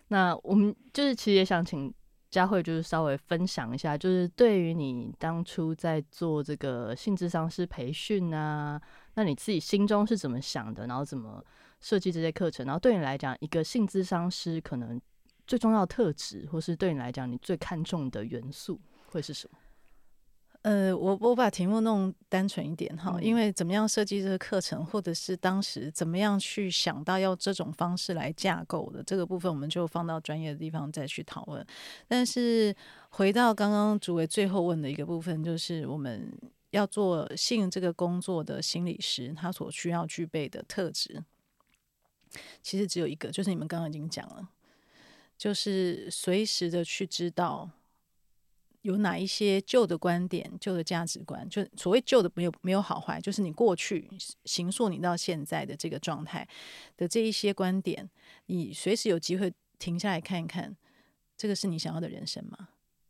那我们就是其实也想请佳慧，就是稍微分享一下，就是对于你当初在做这个性质上师培训啊。那你自己心中是怎么想的？然后怎么设计这些课程？然后对你来讲，一个性智商师可能最重要的特质，或是对你来讲你最看重的元素会是什么？呃，我我把题目弄单纯一点哈，因为怎么样设计这个课程，或者是当时怎么样去想到要这种方式来架构的这个部分，我们就放到专业的地方再去讨论。但是回到刚刚主委最后问的一个部分，就是我们。要做性这个工作的心理师，他所需要具备的特质，其实只有一个，就是你们刚刚已经讲了，就是随时的去知道有哪一些旧的观点、旧的价值观，就所谓旧的没有没有好坏，就是你过去形塑你到现在的这个状态的这一些观点，你随时有机会停下来看一看，这个是你想要的人生吗？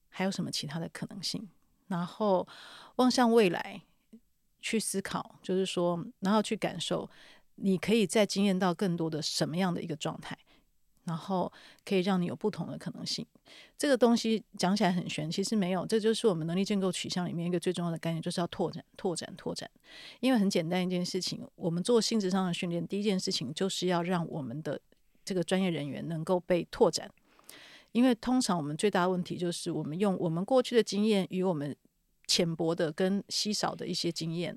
还有什么其他的可能性？然后望向未来去思考，就是说，然后去感受，你可以再经验到更多的什么样的一个状态，然后可以让你有不同的可能性。这个东西讲起来很玄，其实没有，这就是我们能力建构取向里面一个最重要的概念，就是要拓展、拓展、拓展。因为很简单一件事情，我们做性质上的训练，第一件事情就是要让我们的这个专业人员能够被拓展。因为通常我们最大的问题就是，我们用我们过去的经验与我们浅薄的跟稀少的一些经验，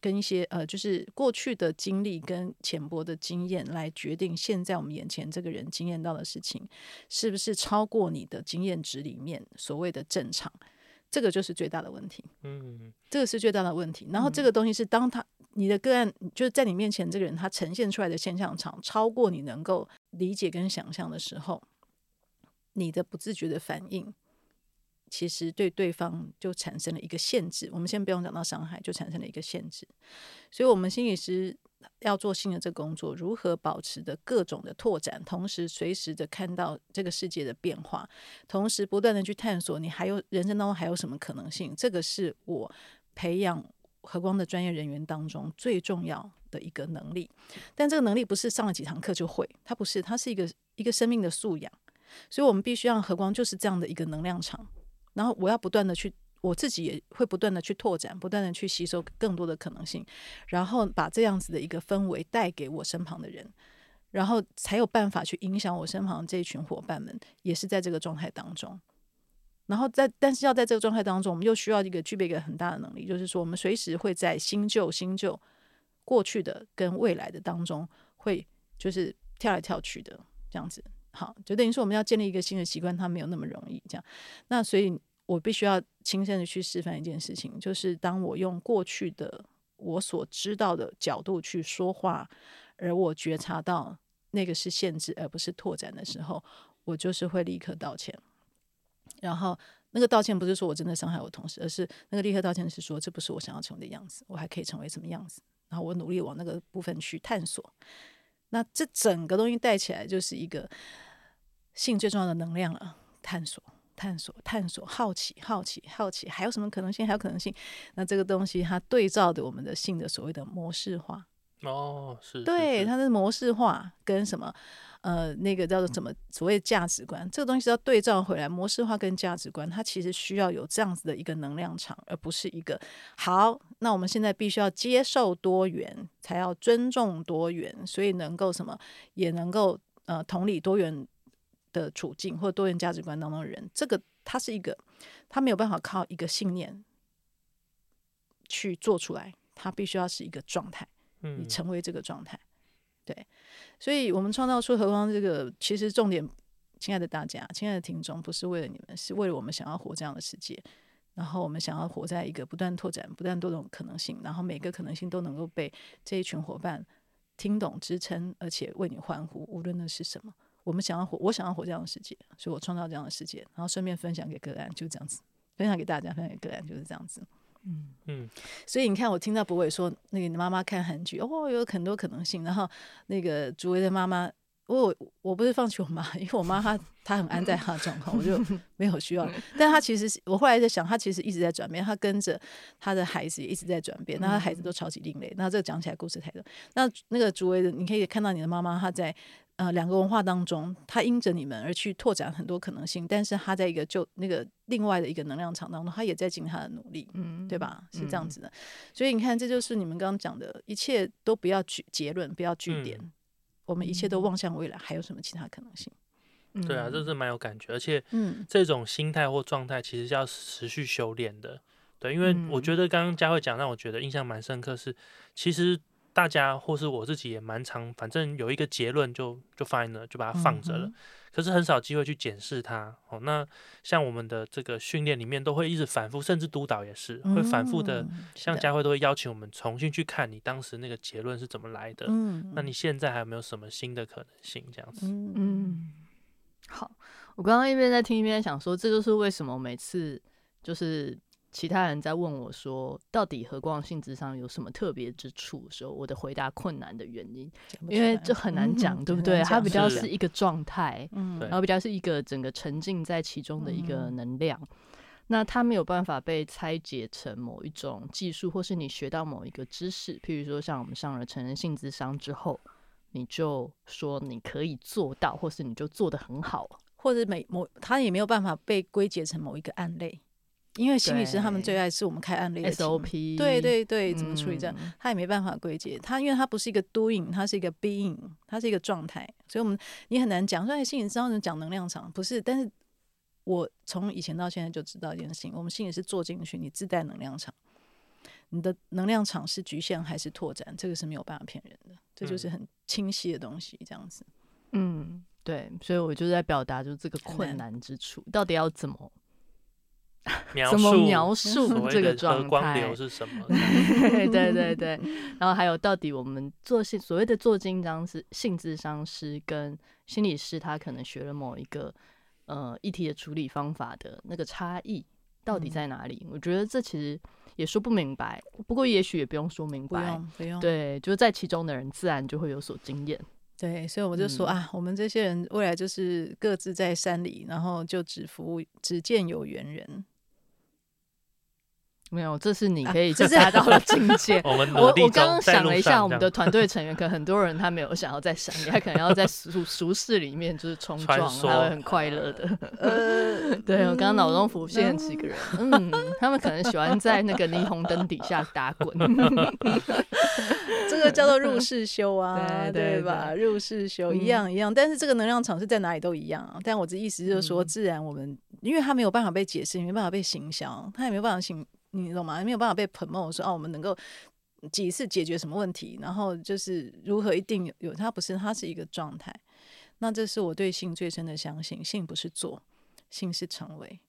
跟一些呃，就是过去的经历跟浅薄的经验来决定现在我们眼前这个人经验到的事情是不是超过你的经验值里面所谓的正常，这个就是最大的问题。嗯，这个是最大的问题。然后这个东西是当他你的个案就是在你面前这个人他呈现出来的现象场超过你能够理解跟想象的时候。你的不自觉的反应，其实对对方就产生了一个限制。我们先不用讲到伤害，就产生了一个限制。所以，我们心理师要做新的这个工作，如何保持的各种的拓展，同时随时的看到这个世界的变化，同时不断的去探索，你还有人生当中还有什么可能性？这个是我培养和光的专业人员当中最重要的一个能力。但这个能力不是上了几堂课就会，它不是，它是一个一个生命的素养。所以，我们必须让和光就是这样的一个能量场，然后我要不断的去，我自己也会不断的去拓展，不断的去吸收更多的可能性，然后把这样子的一个氛围带给我身旁的人，然后才有办法去影响我身旁这一群伙伴们，也是在这个状态当中。然后在但是要在这个状态当中，我们又需要一个具备一个很大的能力，就是说我们随时会在新旧新旧过去的跟未来的当中，会就是跳来跳去的这样子。好，就等于说我们要建立一个新的习惯，它没有那么容易这样。那所以我必须要亲身的去示范一件事情，就是当我用过去的我所知道的角度去说话，而我觉察到那个是限制而不是拓展的时候，我就是会立刻道歉。然后那个道歉不是说我真的伤害我同事，而是那个立刻道歉是说这不是我想要成为的样子，我还可以成为什么样子？然后我努力往那个部分去探索。那这整个东西带起来就是一个性最重要的能量了，探索、探索、探索，好奇、好奇、好奇，还有什么可能性？还有可能性？那这个东西它对照的我们的性的所谓的模式化，哦，是对它的模式化跟什么？呃，那个叫做什么所谓价值观，这个东西要对照回来，模式化跟价值观，它其实需要有这样子的一个能量场，而不是一个好。那我们现在必须要接受多元，才要尊重多元，所以能够什么也能够呃同理多元的处境或者多元价值观当中的人，这个他是一个，他没有办法靠一个信念去做出来，他必须要是一个状态，你成为这个状态。对，所以我们创造出何光这个，其实重点，亲爱的大家，亲爱的听众，不是为了你们，是为了我们想要活这样的世界，然后我们想要活在一个不断拓展、不断多种可能性，然后每个可能性都能够被这一群伙伴听懂、支撑，而且为你欢呼，无论那是什么。我们想要活，我想要活这样的世界，所以我创造这样的世界，然后顺便分享给个案，就这样子，分享给大家，分享给个案，就是这样子。嗯嗯，所以你看，我听到博伟说，那个妈妈看韩剧，哦，有很多可能性。然后那个朱薇的妈妈，我我不是放弃我妈，因为我妈她她很安在她的状况，我就没有需要。但她其实，我后来在想，她其实一直在转变，她跟着她的孩子也一直在转变。那她孩子都超级另类。那这个讲起来故事太多。那那个朱薇的，你可以看到你的妈妈她在。呃，两个文化当中，他因着你们而去拓展很多可能性，但是他在一个就那个另外的一个能量场当中，他也在尽他的努力，嗯，对吧？是这样子的，所以你看，这就是你们刚刚讲的，一切都不要据结论，不要据点，我们一切都望向未来，还有什么其他可能性？对啊，这是蛮有感觉，而且，嗯，这种心态或状态其实是要持续修炼的，对，因为我觉得刚刚佳慧讲让我觉得印象蛮深刻，是其实。大家或是我自己也蛮常，反正有一个结论就就放在那，就把它放着了。可是很少机会去检视它。哦，那像我们的这个训练里面，都会一直反复，甚至督导也是会反复的，像佳慧都会邀请我们重新去看你当时那个结论是怎么来的。嗯，那你现在还有没有什么新的可能性？这样子。嗯，好，我刚刚一边在听一边想说，这就是为什么每次就是。其他人在问我说：“到底和光性智商有什么特别之处？”的时候，我的回答困难的原因，因为这很难讲，对不对？它比较是一个状态，嗯，然后比较是一个整个沉浸在其中的一个能量。那它没有办法被拆解成某一种技术，或是你学到某一个知识，譬如说像我们上了成人性智商之后，你就说你可以做到，或是你就做的很好，或者每某它也没有办法被归结成某一个案类。因为心理师他们最爱是我们开案例的 SOP，对对对，怎么处理这样，他也没办法归结他，因为他不是一个 doing，他是一个 being，他是一个状态，所以我们你很难讲。说心理师讲能量场不是，但是我从以前到现在就知道一件事情，我们心理是做进去，你自带能量场，你的能量场是局限还是拓展，这个是没有办法骗人的，这就是很清晰的东西，这样子。嗯，对，所以我就在表达，就是这个困难之处，到底要怎么。怎么描述这个状态是什么？对对对，然后还有到底我们做性所谓的做金章是性智商师跟心理师，他可能学了某一个呃议题的处理方法的那个差异到底在哪里？我觉得这其实也说不明白，不过也许也不用说明白，不用不用，对，就是在其中的人自然就会有所经验。对，所以我就说啊，我们这些人未来就是各自在山里，然后就只服务，只见有缘人。没有，这是你可以达到的境界。我我我刚刚想了一下，我们的团队成员，可能很多人他没有想要在山里，他可能要在俗俗世里面就是冲撞，他会很快乐的。呃，对我刚刚脑中浮现几个人，嗯，他们可能喜欢在那个霓虹灯底下打滚。这个叫做入世修啊，对吧？入世修一样一样，但是这个能量场是在哪里都一样啊。但我的意思就是说，自然我们因为它没有办法被解释，没办法被行销，它也没有办法行，你懂吗？没有办法被 promote 说哦，我们能够几次解决什么问题，然后就是如何一定有，它不是，它是一个状态。那这是我对性最深的相信，性不是做，性是成为，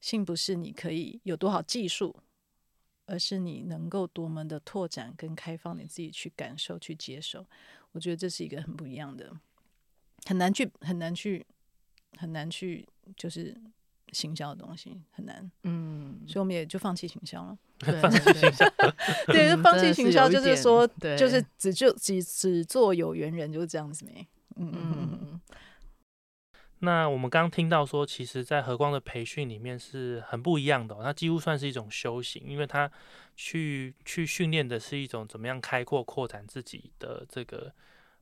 性不是你可以有多少技术，而是你能够多么的拓展跟开放你自己去感受、去接受。我觉得这是一个很不一样的，很难去、很难去、很难去，就是行销的东西很难。嗯，所以我们也就放弃行销了。放弃行销，对，就 放弃行销，就是说，就是只就只只做有缘人，就是这样子没。嗯嗯嗯。那我们刚刚听到说，其实，在和光的培训里面是很不一样的，它几乎算是一种修行，因为他去去训练的是一种怎么样开阔、扩展自己的这个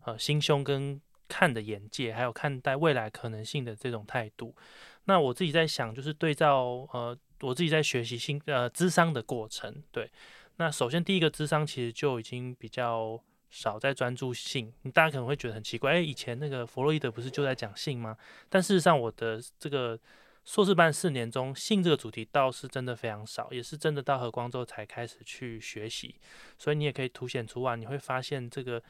呃心胸跟看的眼界，还有看待未来可能性的这种态度。那我自己在想，就是对照呃，我自己在学习新呃智商的过程，对，那首先第一个智商其实就已经比较。少在专注性，大家可能会觉得很奇怪，哎，以前那个弗洛伊德不是就在讲性吗？但事实上，我的这个硕士班四年中，性这个主题倒是真的非常少，也是真的到和光之后才开始去学习。所以你也可以凸显出啊，你会发现这个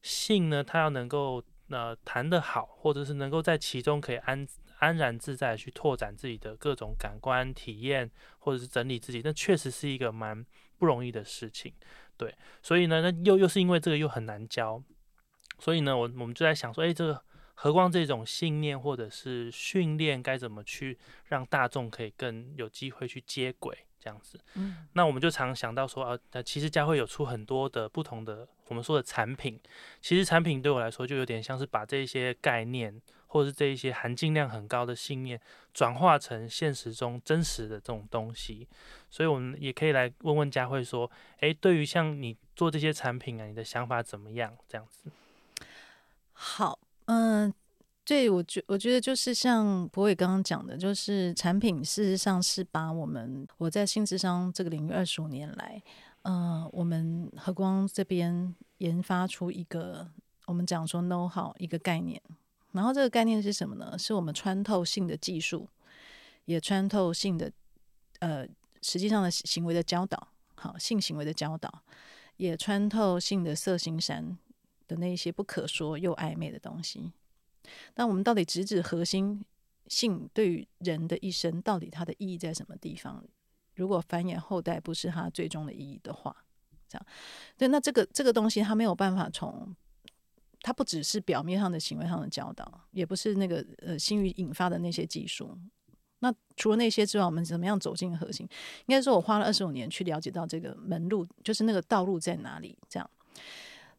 性呢，它要能够呃谈得好，或者是能够在其中可以安安然自在去拓展自己的各种感官体验，或者是整理自己，那确实是一个蛮不容易的事情。对，所以呢，那又又是因为这个又很难教，所以呢，我我们就在想说，哎，这个何光这种信念或者是训练该怎么去让大众可以更有机会去接轨这样子。嗯，那我们就常想到说，啊，那其实佳慧有出很多的不同的我们说的产品，其实产品对我来说就有点像是把这些概念。或是这一些含金量很高的信念，转化成现实中真实的这种东西，所以我们也可以来问问佳慧说，诶，对于像你做这些产品啊，你的想法怎么样？这样子。好，嗯，对我觉我觉得就是像博伟刚刚讲的，就是产品事实上是把我们我在新智商这个领域二十五年来，嗯，我们和光这边研发出一个我们讲说 know how 一个概念。然后这个概念是什么呢？是我们穿透性的技术，也穿透性的呃实际上的行为的教导，好性行为的教导，也穿透性的色心山的那一些不可说又暧昧的东西。那我们到底直指核心性对于人的一生，到底它的意义在什么地方？如果繁衍后代不是它最终的意义的话，这样对，那这个这个东西它没有办法从。它不只是表面上的行为上的教导，也不是那个呃心语引发的那些技术。那除了那些之外，我们怎么样走进核心？应该说，我花了二十五年去了解到这个门路，就是那个道路在哪里。这样，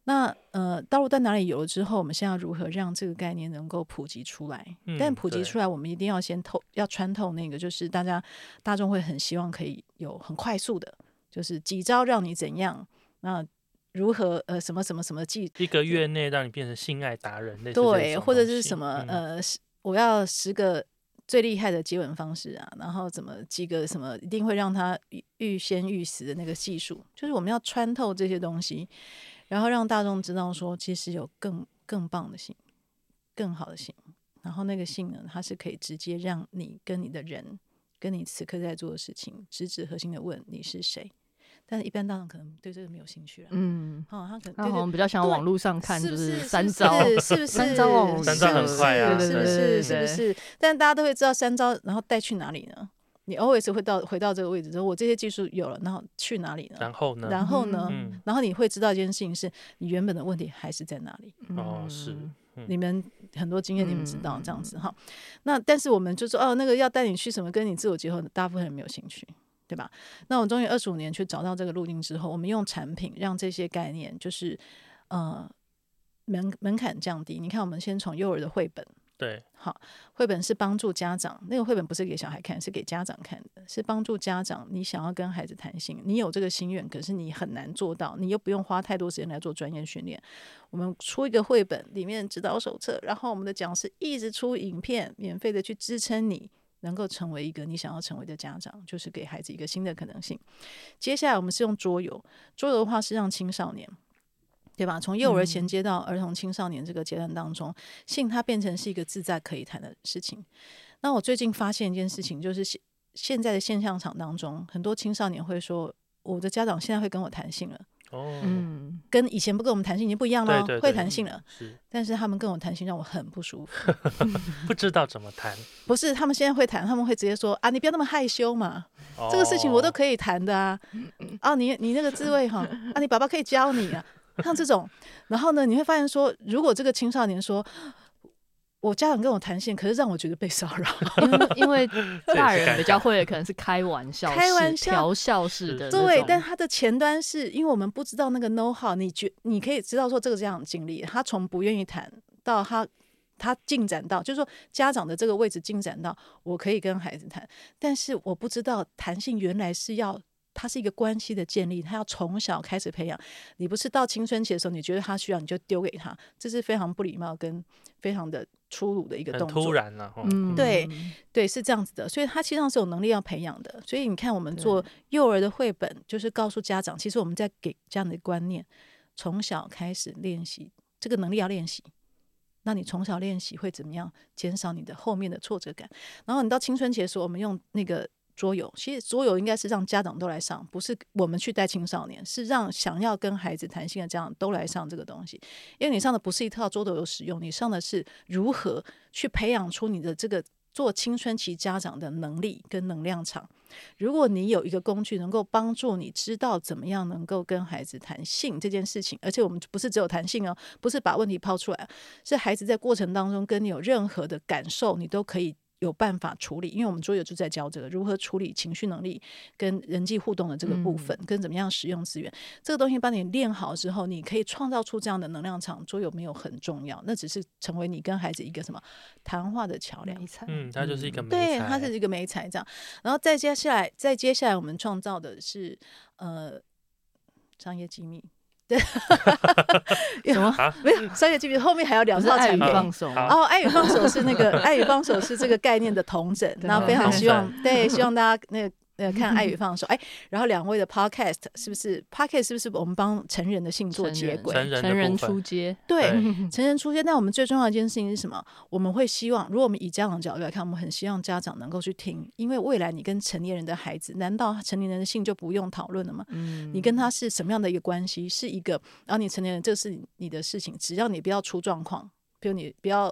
那呃，道路在哪里有了之后，我们现在如何让这个概念能够普及出来？但普及出来，我们一定要先透，要穿透那个，就是大家大众会很希望可以有很快速的，就是几招让你怎样那。如何呃什么什么什么技一个月内让你变成性爱达人？对，或者是什么呃，我要十个最厉害的接吻方式啊，然后怎么几个什么一定会让他欲仙欲死的那个技术，就是我们要穿透这些东西，然后让大众知道说，其实有更更棒的性，更好的性，然后那个性呢，它是可以直接让你跟你的人，跟你此刻在做的事情，直指核心的问你是谁。但是，一般大众可能对这个没有兴趣了。嗯，哦，他可能他比较想网络上看，是不是三招？是不是三招网？三招很快啊，是不是？是不是？但大家都会知道三招，然后带去哪里呢？你 always 会到回到这个位置，说我这些技术有了，然后去哪里呢？然后呢？然后呢？然后你会知道一件事情，是你原本的问题还是在哪里？哦，是。你们很多经验，你们知道这样子哈。那但是我们就说，哦，那个要带你去什么跟你自我结合，大部分人没有兴趣。对吧？那我终于二十五年去找到这个路径之后，我们用产品让这些概念，就是呃门门槛降低。你看，我们先从幼儿的绘本，对，好，绘本是帮助家长。那个绘本不是给小孩看，是给家长看的，是帮助家长。你想要跟孩子谈心，你有这个心愿，可是你很难做到，你又不用花太多时间来做专业训练。我们出一个绘本，里面指导手册，然后我们的讲师一直出影片，免费的去支撑你。能够成为一个你想要成为的家长，就是给孩子一个新的可能性。接下来我们是用桌游，桌游的话是让青少年，对吧？从幼儿衔接到儿童青少年这个阶段当中，性它变成是一个自在可以谈的事情。那我最近发现一件事情，就是现现在的现象场当中，很多青少年会说，我的家长现在会跟我谈性了。哦，嗯，跟以前不跟我们谈性已经不一样了，会谈性了。是，但是他们跟我谈性让我很不舒服，不知道怎么谈。不是，他们现在会谈，他们会直接说啊，你不要那么害羞嘛，这个事情我都可以谈的啊。哦，你你那个滋味哈，啊，你爸爸可以教你啊，像这种。然后呢，你会发现说，如果这个青少年说。我家长跟我谈性，可是让我觉得被骚扰，因为 大人比较会可能是开玩笑、开玩笑、调笑式的。对，但他的前端是因为我们不知道那个 know how，你觉你可以知道说这个这样经历，他从不愿意谈到他他进展到，就是说家长的这个位置进展到我可以跟孩子谈，但是我不知道弹性原来是要。它是一个关系的建立，他要从小开始培养。你不是到青春期的时候，你觉得他需要，你就丢给他，这是非常不礼貌跟非常的粗鲁的一个动作。突然了，嗯，对对，是这样子的。所以他其实上是有能力要培养的。所以你看，我们做幼儿的绘本，就是告诉家长，其实我们在给这样的观念，从小开始练习这个能力要练习。那你从小练习会怎么样？减少你的后面的挫折感。然后你到青春期的时候，我们用那个。桌游其实桌游应该是让家长都来上，不是我们去带青少年，是让想要跟孩子谈心的家长都来上这个东西。因为你上的不是一套桌游使用，你上的是如何去培养出你的这个做青春期家长的能力跟能量场。如果你有一个工具能够帮助你知道怎么样能够跟孩子谈性这件事情，而且我们不是只有谈性哦，不是把问题抛出来，是孩子在过程当中跟你有任何的感受，你都可以。有办法处理，因为我们桌游就在教这个如何处理情绪能力跟人际互动的这个部分，跟怎么样使用资源。这个东西帮你练好之后，你可以创造出这样的能量场。桌游没有很重要，那只是成为你跟孩子一个什么谈话的桥梁。嗯，它就是一个对，它是一个美彩这样。然后再接下来，再接下来我们创造的是呃商业机密。对，什么？没有商业机密，后面还有两套产品。哦，爱与放手是那个 爱与放手是这个概念的同整，然后非常希望，对，希望大家那个。呃，看爱与放手，哎，然后两位的 podcast 是不是 podcast 是不是我们帮成人的性做接轨？成人出街，对，成人出街。那我们最重要的一件事情是什么？我们会希望，如果我们以家长角度来看，我们很希望家长能够去听，因为未来你跟成年人的孩子，难道成年人的性就不用讨论了吗？嗯，你跟他是什么样的一个关系？是一个，然后你成年人，这是你的事情，只要你不要出状况，比如你不要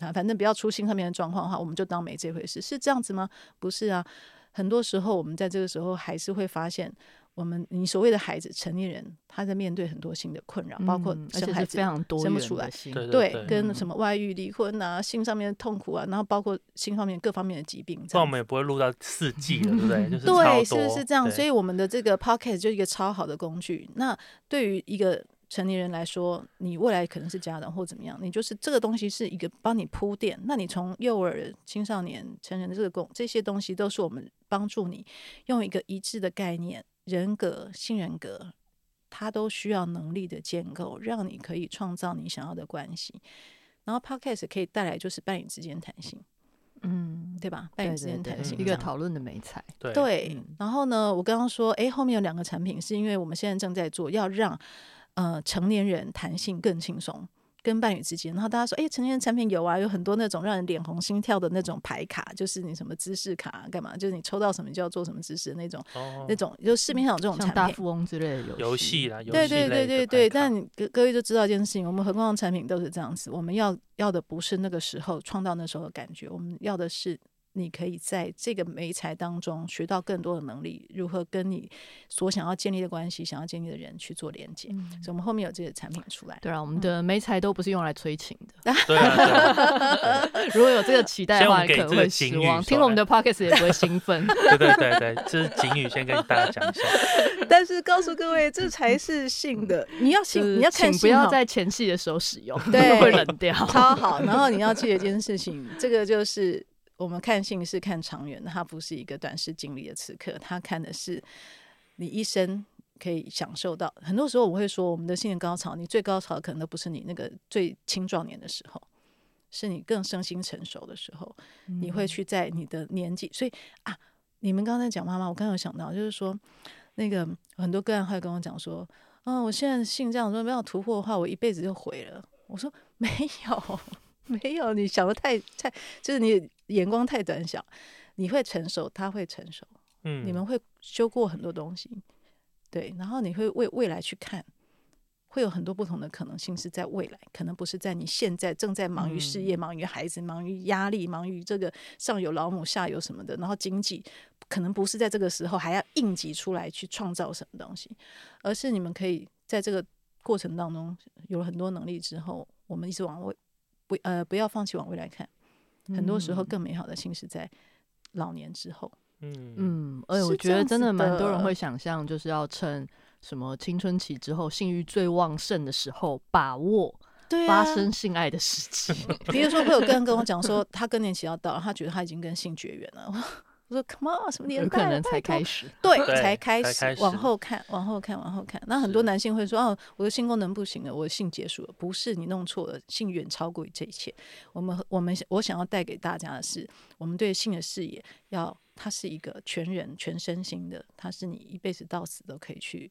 啊，反正不要出心上面的状况的话，我们就当没这回事，是这样子吗？不是啊。很多时候，我们在这个时候还是会发现，我们你所谓的孩子、成年人，他在面对很多新的困扰，包括生孩子非常多生不出来，对，跟什么外遇、离婚啊，性上面的痛苦啊，然后包括性方面各方面的疾病。那我们也不会录到四季了，对不对？就是 对，是是这样。所以我们的这个 podcast 就一个超好的工具。那对于一个成年人来说，你未来可能是家长或怎么样，你就是这个东西是一个帮你铺垫。那你从幼儿、青少年、成人的这个工，这些东西都是我们帮助你用一个一致的概念、人格、性人格，它都需要能力的建构，让你可以创造你想要的关系。然后 Podcast 可以带来就是伴侣之间弹性，嗯，对吧？伴侣之间弹性，一个讨论的美彩。对。然后呢，我刚刚说，哎，后面有两个产品，是因为我们现在正在做，要让。呃，成年人弹性更轻松，跟伴侣之间。然后大家说，哎，成年人产品有啊，有很多那种让人脸红心跳的那种牌卡，就是你什么姿势卡干嘛，就是你抽到什么就要做什么姿势的那种，那种就市面上有这种产品，大富翁之类的游戏啦，对对对对对。但各各位就知道一件事情，我们何况产品都是这样子，我们要要的不是那个时候创造那时候的感觉，我们要的是。你可以在这个媒材当中学到更多的能力，如何跟你所想要建立的关系、想要建立的人去做连接。所以，我们后面有这些产品出来。对啊，我们的媒材都不是用来催情的。对啊，如果有这个期待的话，可能会失望。听我们的 podcast 也不会兴奋。对对对对，这是景宇，先跟大家讲一下。但是告诉各位，这才是性的。你要性，你要看，不要在前戏的时候使用，对，会冷掉。超好。然后你要记得一件事情，这个就是。我们看性是看长远的，它不是一个短视经历的此刻，它看的是你一生可以享受到。很多时候我会说，我们的性的高潮，你最高潮可能都不是你那个最青壮年的时候，是你更身心成熟的时候，你会去在你的年纪。所以啊，你们刚才讲妈妈，我刚刚有想到，就是说那个很多个案会跟我讲说，嗯，我现在性这样说没有突破的话，我一辈子就毁了。我说没有。没有，你想的太太，就是你眼光太短小。你会成熟，他会成熟，嗯，你们会修过很多东西，对，然后你会为未来去看，会有很多不同的可能性是在未来，可能不是在你现在正在忙于事业、忙于孩子、忙于压力、忙于这个上有老母下有什么的，然后经济可能不是在这个时候还要应急出来去创造什么东西，而是你们可以在这个过程当中有了很多能力之后，我们一直往未不呃不要放弃往未来看，很多时候更美好的心是在。老年之后，嗯嗯，而且我觉得真的蛮多人会想象，就是要趁什么青春期之后性欲最旺盛的时候，把握发生性爱的时机。比如说，会有个人跟我讲说，他更年期要到了，他觉得他已经跟性绝缘了。我说：“Come on，什么年代？可能才开始，对，才开始。往后看，往后看，往后看。那很多男性会说：‘哦，我的性功能不行了，我的性结束了。’不是你弄错了，性远超过于这一切。我们，我们，我想要带给大家的是，我们对性的视野，要它是一个全人、全身心的，它是你一辈子到死都可以去。”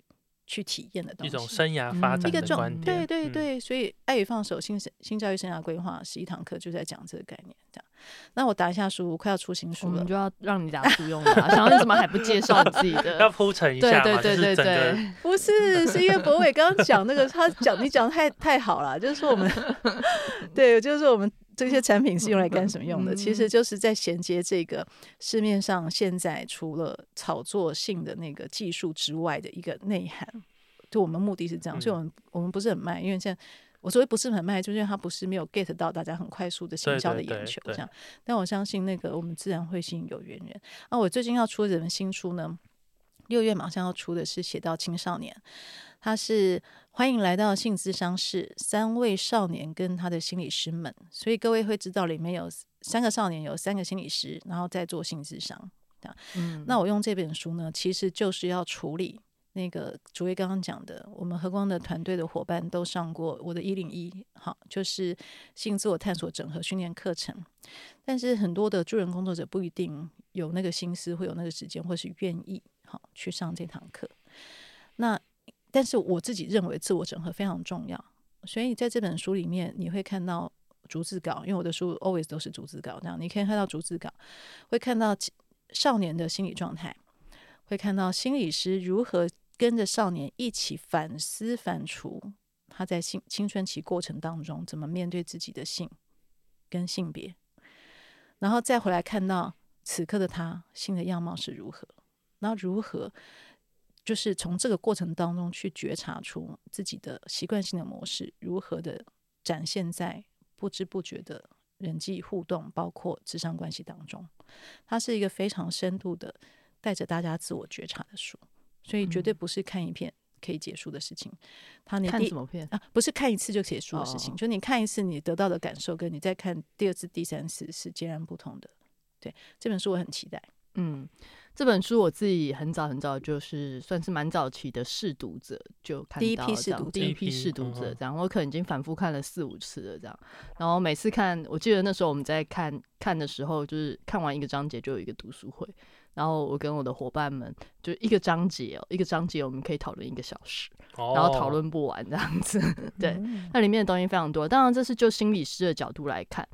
去体验的东西，一种生涯发展的观点。对对对，所以爱与放手新新教育生涯规划是一堂课，就在讲这个概念。这样，那我打一下书，快要出新书了，就要 让你打书用了。想要你怎么还不介绍自己的？要铺陈一下对对对对对，不是，是因为博伟刚刚讲那个，他讲你讲太太好了，就是说我们，对，就是说我们。这些产品是用来干什么用的？其实就是在衔接这个市面上现在除了炒作性的那个技术之外的一个内涵。就我们目的是这样，所以我们我们不是很卖，因为现在我所谓不是很卖，就是因为它不是没有 get 到大家很快速的行销的眼球这样。但我相信那个我们自然会吸引有缘人。啊，我最近要出一本新书呢，六月马上要出的是写到青少年。他是欢迎来到性咨商室，三位少年跟他的心理师们，所以各位会知道里面有三个少年，有三个心理师，然后再做性咨商。嗯，那我用这本书呢，其实就是要处理那个主位刚刚讲的，我们和光的团队的伙伴都上过我的一零一，好，就是性自我探索整合训练课程，但是很多的助人工作者不一定有那个心思，会有那个时间，或是愿意好去上这堂课，那。但是我自己认为自我整合非常重要，所以在这本书里面你会看到逐字稿，因为我的书 always 都是逐字稿，这样你可以看到逐字稿，会看到少年的心理状态，会看到心理师如何跟着少年一起反思反刍他在青青春期过程当中怎么面对自己的性跟性别，然后再回来看到此刻的他性的样貌是如何，那如何。就是从这个过程当中去觉察出自己的习惯性的模式如何的展现在不知不觉的人际互动，包括智商关系当中。它是一个非常深度的带着大家自我觉察的书，所以绝对不是看一片可以结束的事情。他你看什么片啊？不是看一次就结束的事情，就你看一次你得到的感受，跟你再看第二次、第三次是截然不同的。对这本书我很期待。嗯。这本书我自己很早很早就是算是蛮早期的试读者，就看第一批试读，第一批试读者这样，我可能已经反复看了四五次了这样。然后每次看，我记得那时候我们在看看的时候，就是看完一个章节就有一个读书会，然后我跟我的伙伴们就一个章节哦，一个章节我们可以讨论一个小时，然后讨论不完这样子。对，那里面的东西非常多，当然这是就心理师的角度来看。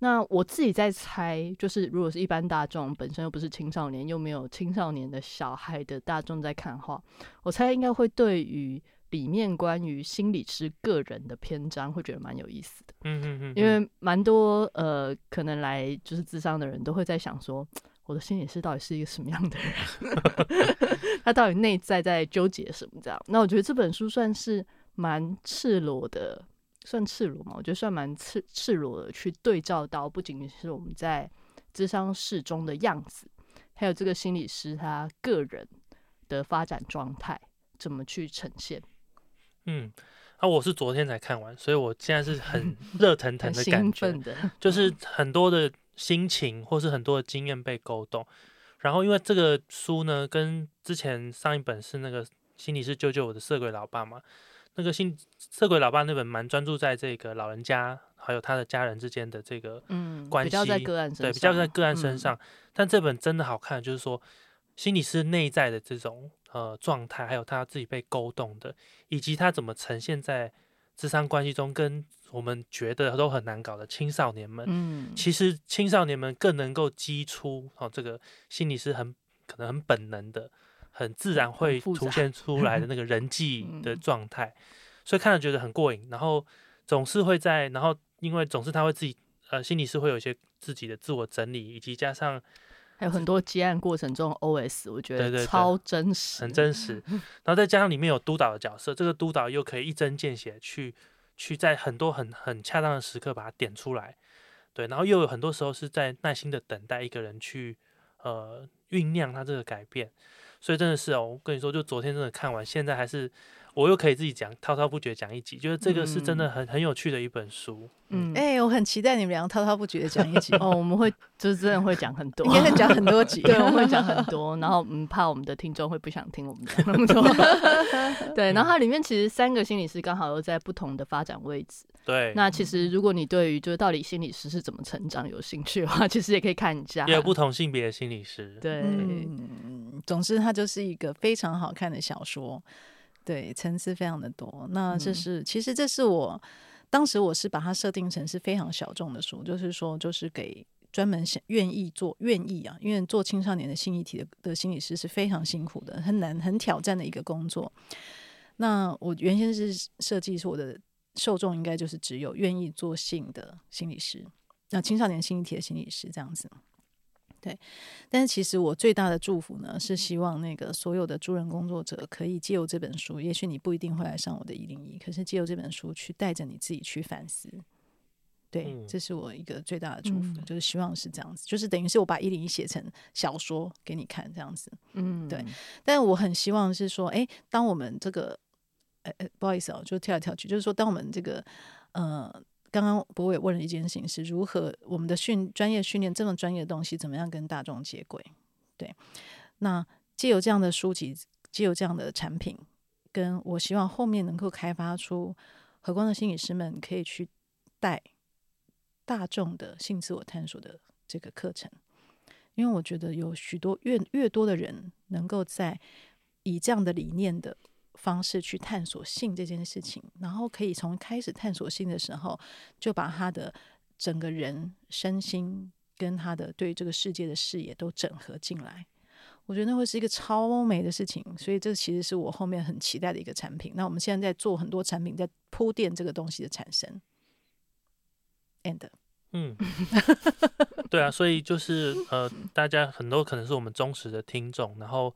那我自己在猜，就是如果是一般大众本身又不是青少年，又没有青少年的小孩的大众在看的话，我猜应该会对于里面关于心理师个人的篇章会觉得蛮有意思的。嗯嗯嗯，因为蛮多呃可能来就是智商的人都会在想说，我的心理师到底是一个什么样的人？他到底内在在纠结什么？这样？那我觉得这本书算是蛮赤裸的。算赤裸嘛？我觉得算蛮赤赤裸的，去对照到不仅仅是我们在智商室中的样子，还有这个心理师他个人的发展状态怎么去呈现。嗯，啊，我是昨天才看完，所以我现在是很 热腾腾的感觉，就是很多的心情或是很多的经验被勾动。然后因为这个书呢，跟之前上一本是那个心理师救救我的色鬼老爸嘛。那个新色鬼老爸那本蛮专注在这个老人家还有他的家人之间的这个嗯关系，比较在个案对比较在个案身上，但这本真的好看，就是说心理师内在的这种呃状态，还有他自己被勾动的，以及他怎么呈现在智商关系中，跟我们觉得都很难搞的青少年们，嗯，其实青少年们更能够激出哦，这个心理师很可能很本能的、很自然会复杂凸现出来的 那个人际的。嗯状态，所以看着觉得很过瘾，然后总是会在，然后因为总是他会自己呃，心里是会有一些自己的自我整理，以及加上还有很多接案过程中 OS，我觉得超真实，很真实，然后再加上里面有督导的角色，这个督导又可以一针见血去去在很多很很恰当的时刻把它点出来，对，然后又有很多时候是在耐心的等待一个人去呃酝酿它这个改变，所以真的是哦，我跟你说，就昨天真的看完，现在还是我又可以自己讲滔滔不绝讲一集，就是这个是真的很很有趣的一本书，嗯，哎、我很期待你们俩滔滔不绝的讲一集，哦，我们会就是真的会讲很多，应该会讲很多集。对，我们会讲很多，然后嗯，怕我们的听众会不想听我们讲那么多。对，然后它里面其实三个心理师刚好又在不同的发展位置。对，那其实如果你对于就是到底心理师是怎么成长有兴趣的话，其实也可以看一下。也有不同性别的心理师，对，嗯，总之它就是一个非常好看的小说，对，层次非常的多。那这嗯是、其实这是我当时我是把它设定成是非常小众的书，就是说就是给专门想愿意做愿意啊，因为做青少年的心理体的的心理师是非常辛苦的，很难很挑战的一个工作。那我原先是设计是我的受众应该就是只有愿意做性的心理师，那青少年心理体的心理师这样子。但是其实我最大的祝福呢，是希望那个所有的助人工作者可以借由这本书，也许你不一定会来上我的一零一，可是借由这本书去带着你自己去反思。对，嗯这是我一个最大的祝福，嗯就是希望是这样子，就是等于是我把一零一写成小说给你看这样子。嗯，对但我很希望是说，哎，当我们这个，呃呃，不好意思哦，就跳来跳去，就是说，当我们这个，呃，刚刚博伟问了一件事情，是如何我们的训专业训练这么专业的东西，怎么样跟大众接轨？对，那借由这样的书籍，借由这样的产品，跟我希望后面能够开发出和光的心理师们可以去带大众的性自我探索的这个课程。因为我觉得有许多越越多的人能够在以这样的理念的方式去探索性这件事情，然后可以从开始探索性的时候，就把他的整个人身心跟他的对这个世界的视野都整合进来。我觉得那会是一个超美的事情，所以这其实是我后面很期待的一个产品。那我们现在在做很多产品，在铺垫这个东西的产生。And 嗯，对啊，所以就是呃，大家很多可能是我们忠实的听众，然后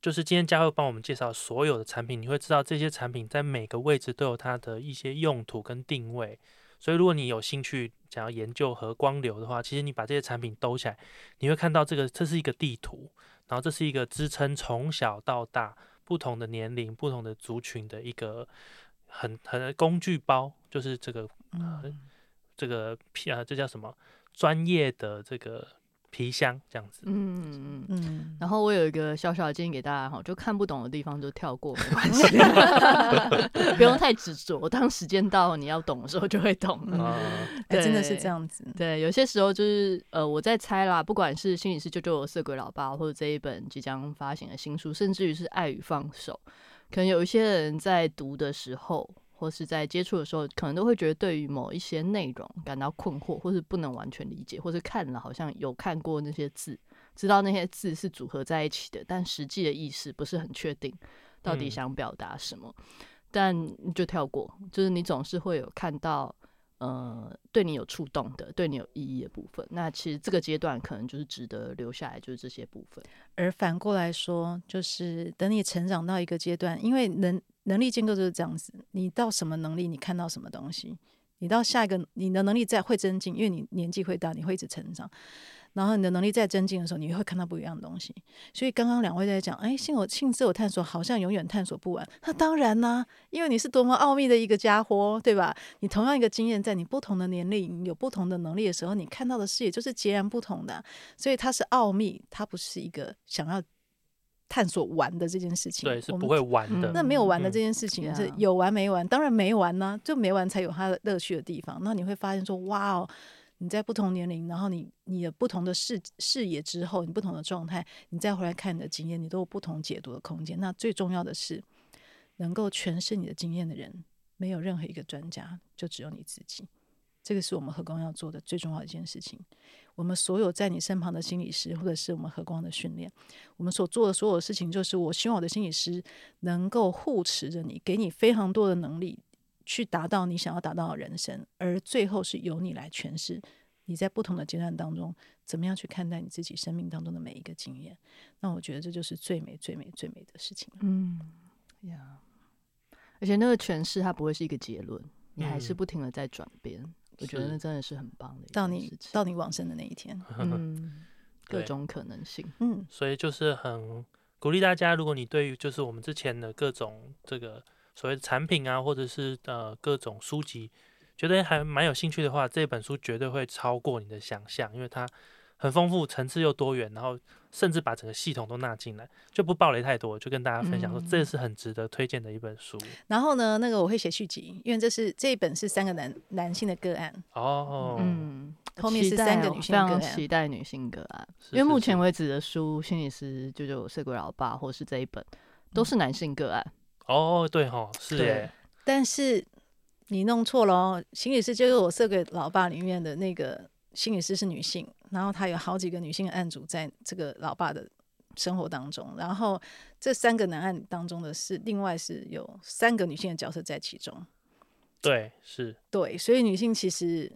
就是今天佳慧帮我们介绍所有的产品，你会知道这些产品在每个位置都有它的一些用途跟定位。所以如果你有兴趣想要研究和光流的话，其实你把这些产品兜起来，你会看到这个这是一个地图，然后这是一个支撑从小到大不同的年龄、不同的族群的一个很很工具包，就是这个呃，这个皮啊，这叫什么专业的这个皮箱这样子。嗯嗯嗯。嗯，然后我有一个小小的建议给大家哈，就看不懂的地方就跳过，没关系，不用太执着。当时间到你要懂的时候就会懂了。啊、哎，真的是这样子。对，有些时候就是呃，我在猜啦，不管是心理师救救我色鬼老爸，或者这一本即将发行的新书，甚至于是爱与放手，可能有一些人在读的时候，或是在接触的时候，可能都会觉得对于某一些内容感到困惑，或是不能完全理解，或是看了好像有看过那些字，知道那些字是组合在一起的，但实际的意思不是很确定，到底嗯想表达什么，但你就跳过，就是你总是会有看到。呃，对你有触动的、对你有意义的部分，那其实这个阶段可能就是值得留下来，就是这些部分。而反过来说，就是等你成长到一个阶段，因为能能力建构就是这样子，你到什么能力，你看到什么东西，你到下一个你的能力再会增进，因为你年纪会大，你会一直成长。然后你的能力再增进的时候，你会看到不一样的东西。所以刚刚两位在讲，哎，性我性自我探索好像永远探索不完。那当然啦、因为你是多么奥秘的一个家伙，对吧？你同样一个经验，在你不同的年龄有不同的能力的时候，你看到的视野就是截然不同的啊。所以它是奥秘，它不是一个想要探索完的这件事情。对，是我们不会玩的。嗯那没有完的嗯这件事情是有完没完，当然没完呢、就没完才有它的乐趣的地方。那你会发现说，哇哦，你在不同年龄，然后你你的不同的视视野之后，你不同的状态，你再回来看你的经验，你都有不同解读的空间。那最重要的是，能够诠释你的经验的人，没有任何一个专家，就只有你自己。这个是我们和光要做的最重要一件事情。我们所有在你身旁的心理师，或者是我们和光的训练，我们所做的所有事情，就是我希望我的心理师能够护持着你，给你非常多的能力，去达到你想要达到的人生。而最后是由你来诠释你在不同的阶段当中，怎么样去看待你自己生命当中的每一个经验。那我觉得这就是最美、最美、最美的事情。嗯，呀，而且那个诠释它不会是一个结论，你还是不停的在转变。我觉得那真的是很棒的，到你到你往生的那一天，嗯，各种可能性，嗯，所以就是很鼓励大家，如果你对于就是我们之前的各种这个所谓的产品啊，或者是呃各种书籍，觉得还蛮有兴趣的话，这本书绝对会超过你的想象，因为它。很丰富，层次又多元，然后甚至把整个系统都纳进来，就不暴雷太多，就跟大家分享说，这是很值得推荐的一本书。然后呢，那个我会写续集，因为这是这一本是三个男男性的个案哦，嗯，后面是三个女性个案，期待女性个案，因为目前为止的书，心理师舅舅、睡鬼老爸，或是这一本都是男性个案。哦，对哈，是耶。但是你弄错了哦，心理师就是我设给老爸里面的那个。心理师是女性，然后她有好几个女性的案主在这个老爸的生活当中，然后这三个男案当中的是另外是有三个女性的角色在其中。对，是，对，所以女性其实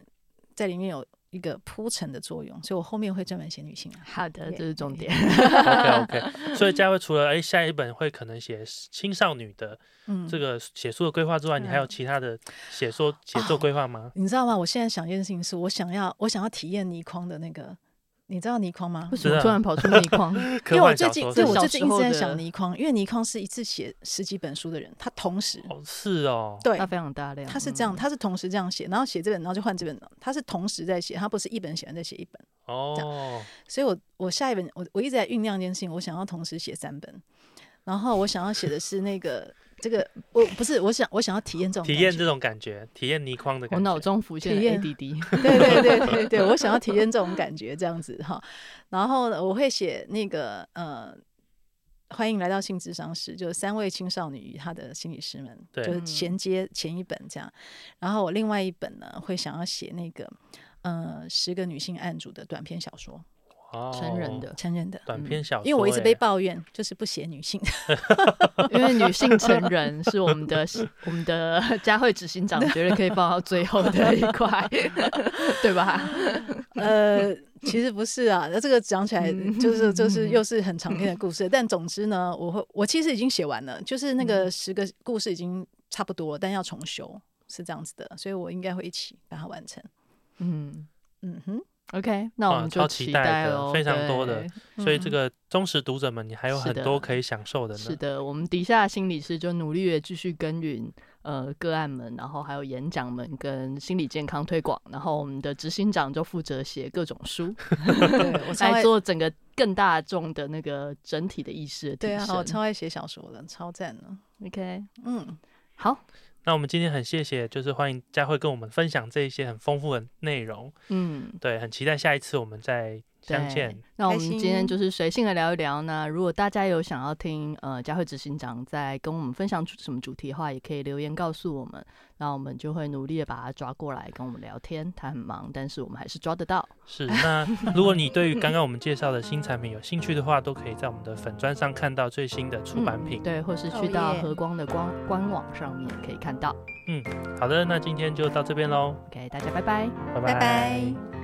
在里面有。一个铺陈的作用，所以我后面会专门写女性啊。好的，这是重点。OK OK。所以佳慧除了哎下一本会可能写青少女的这个写书的规划之外，你还有其他的写作写作规划吗？你知道吗？我现在想一件事情，是我想要我想要体验倪匡的那个。你知道倪匡吗？为什么突然跑出倪匡？因为我最近对我最近一直在想倪匡，因为倪匡是一次写十几本书的人，他同时哦是哦，对，他非常大量，他是这样，他是同时这样写，然后写这本，然后就换这本，他是同时在写，他不是一本写完再写一本哦。所以我我下一本我我一直在酝酿一件事情，我想要同时写三本，然后我想要写的是那个。这个我不是我想我想要体验这种体验这种感觉，体验倪匡的感觉。我脑中浮现 ADD，对对对对对，我想要体验这种感觉，这样子哈。然后呢，我会写那个呃，欢迎来到性智商室，就是三位青少女与她的心理师们，就是衔接前一本这样。然后我另外一本呢，会想要写那个呃十个女性案主的短篇小说。成人的，成人的短篇小说，因为我一直被抱怨，就是不写女性，因为女性成人是我们的我们的 佳慧执行长觉得可以放到最后的一块，对吧？呃，其实不是啊，那这个讲起来就是就是又是很长篇的故事，但总之呢，我会我其实已经写完了，就是那个十个故事已经差不多，但要重修是这样子的，所以我应该会一起把它完成。嗯。嗯哼。OK，那我们就期待了，非常多的，所以这个忠实读者们，你还有很多可以享受的。呢。是的，我们底下心理师就努力的继续耕耘呃个案们，然后还有演讲们跟心理健康推广，然后我们的执行长就负责写各种书 来做整个更大众的那个整体的意识。对啊，我超爱写小说的，超赞的。OK，嗯，好。那我们今天很谢谢，就是欢迎佳慧跟我们分享这一些很丰富的内容。嗯，对，很期待下一次我们再。相见。那我们今天就是随性的聊一聊呢。如果大家有想要听呃佳慧执行长在跟我们分享什么主题的话，也可以留言告诉我们。那我们就会努力的把他抓过来跟我们聊天。他很忙，但是我们还是抓得到。是。那如果你对于刚刚我们介绍的新产品有兴趣的话，都可以在我们的粉砖上看到最新的出版品。对，或是去到和光的官官网上面可以看到。嗯，好的，那今天就到这边喽。OK，大家拜拜，拜拜。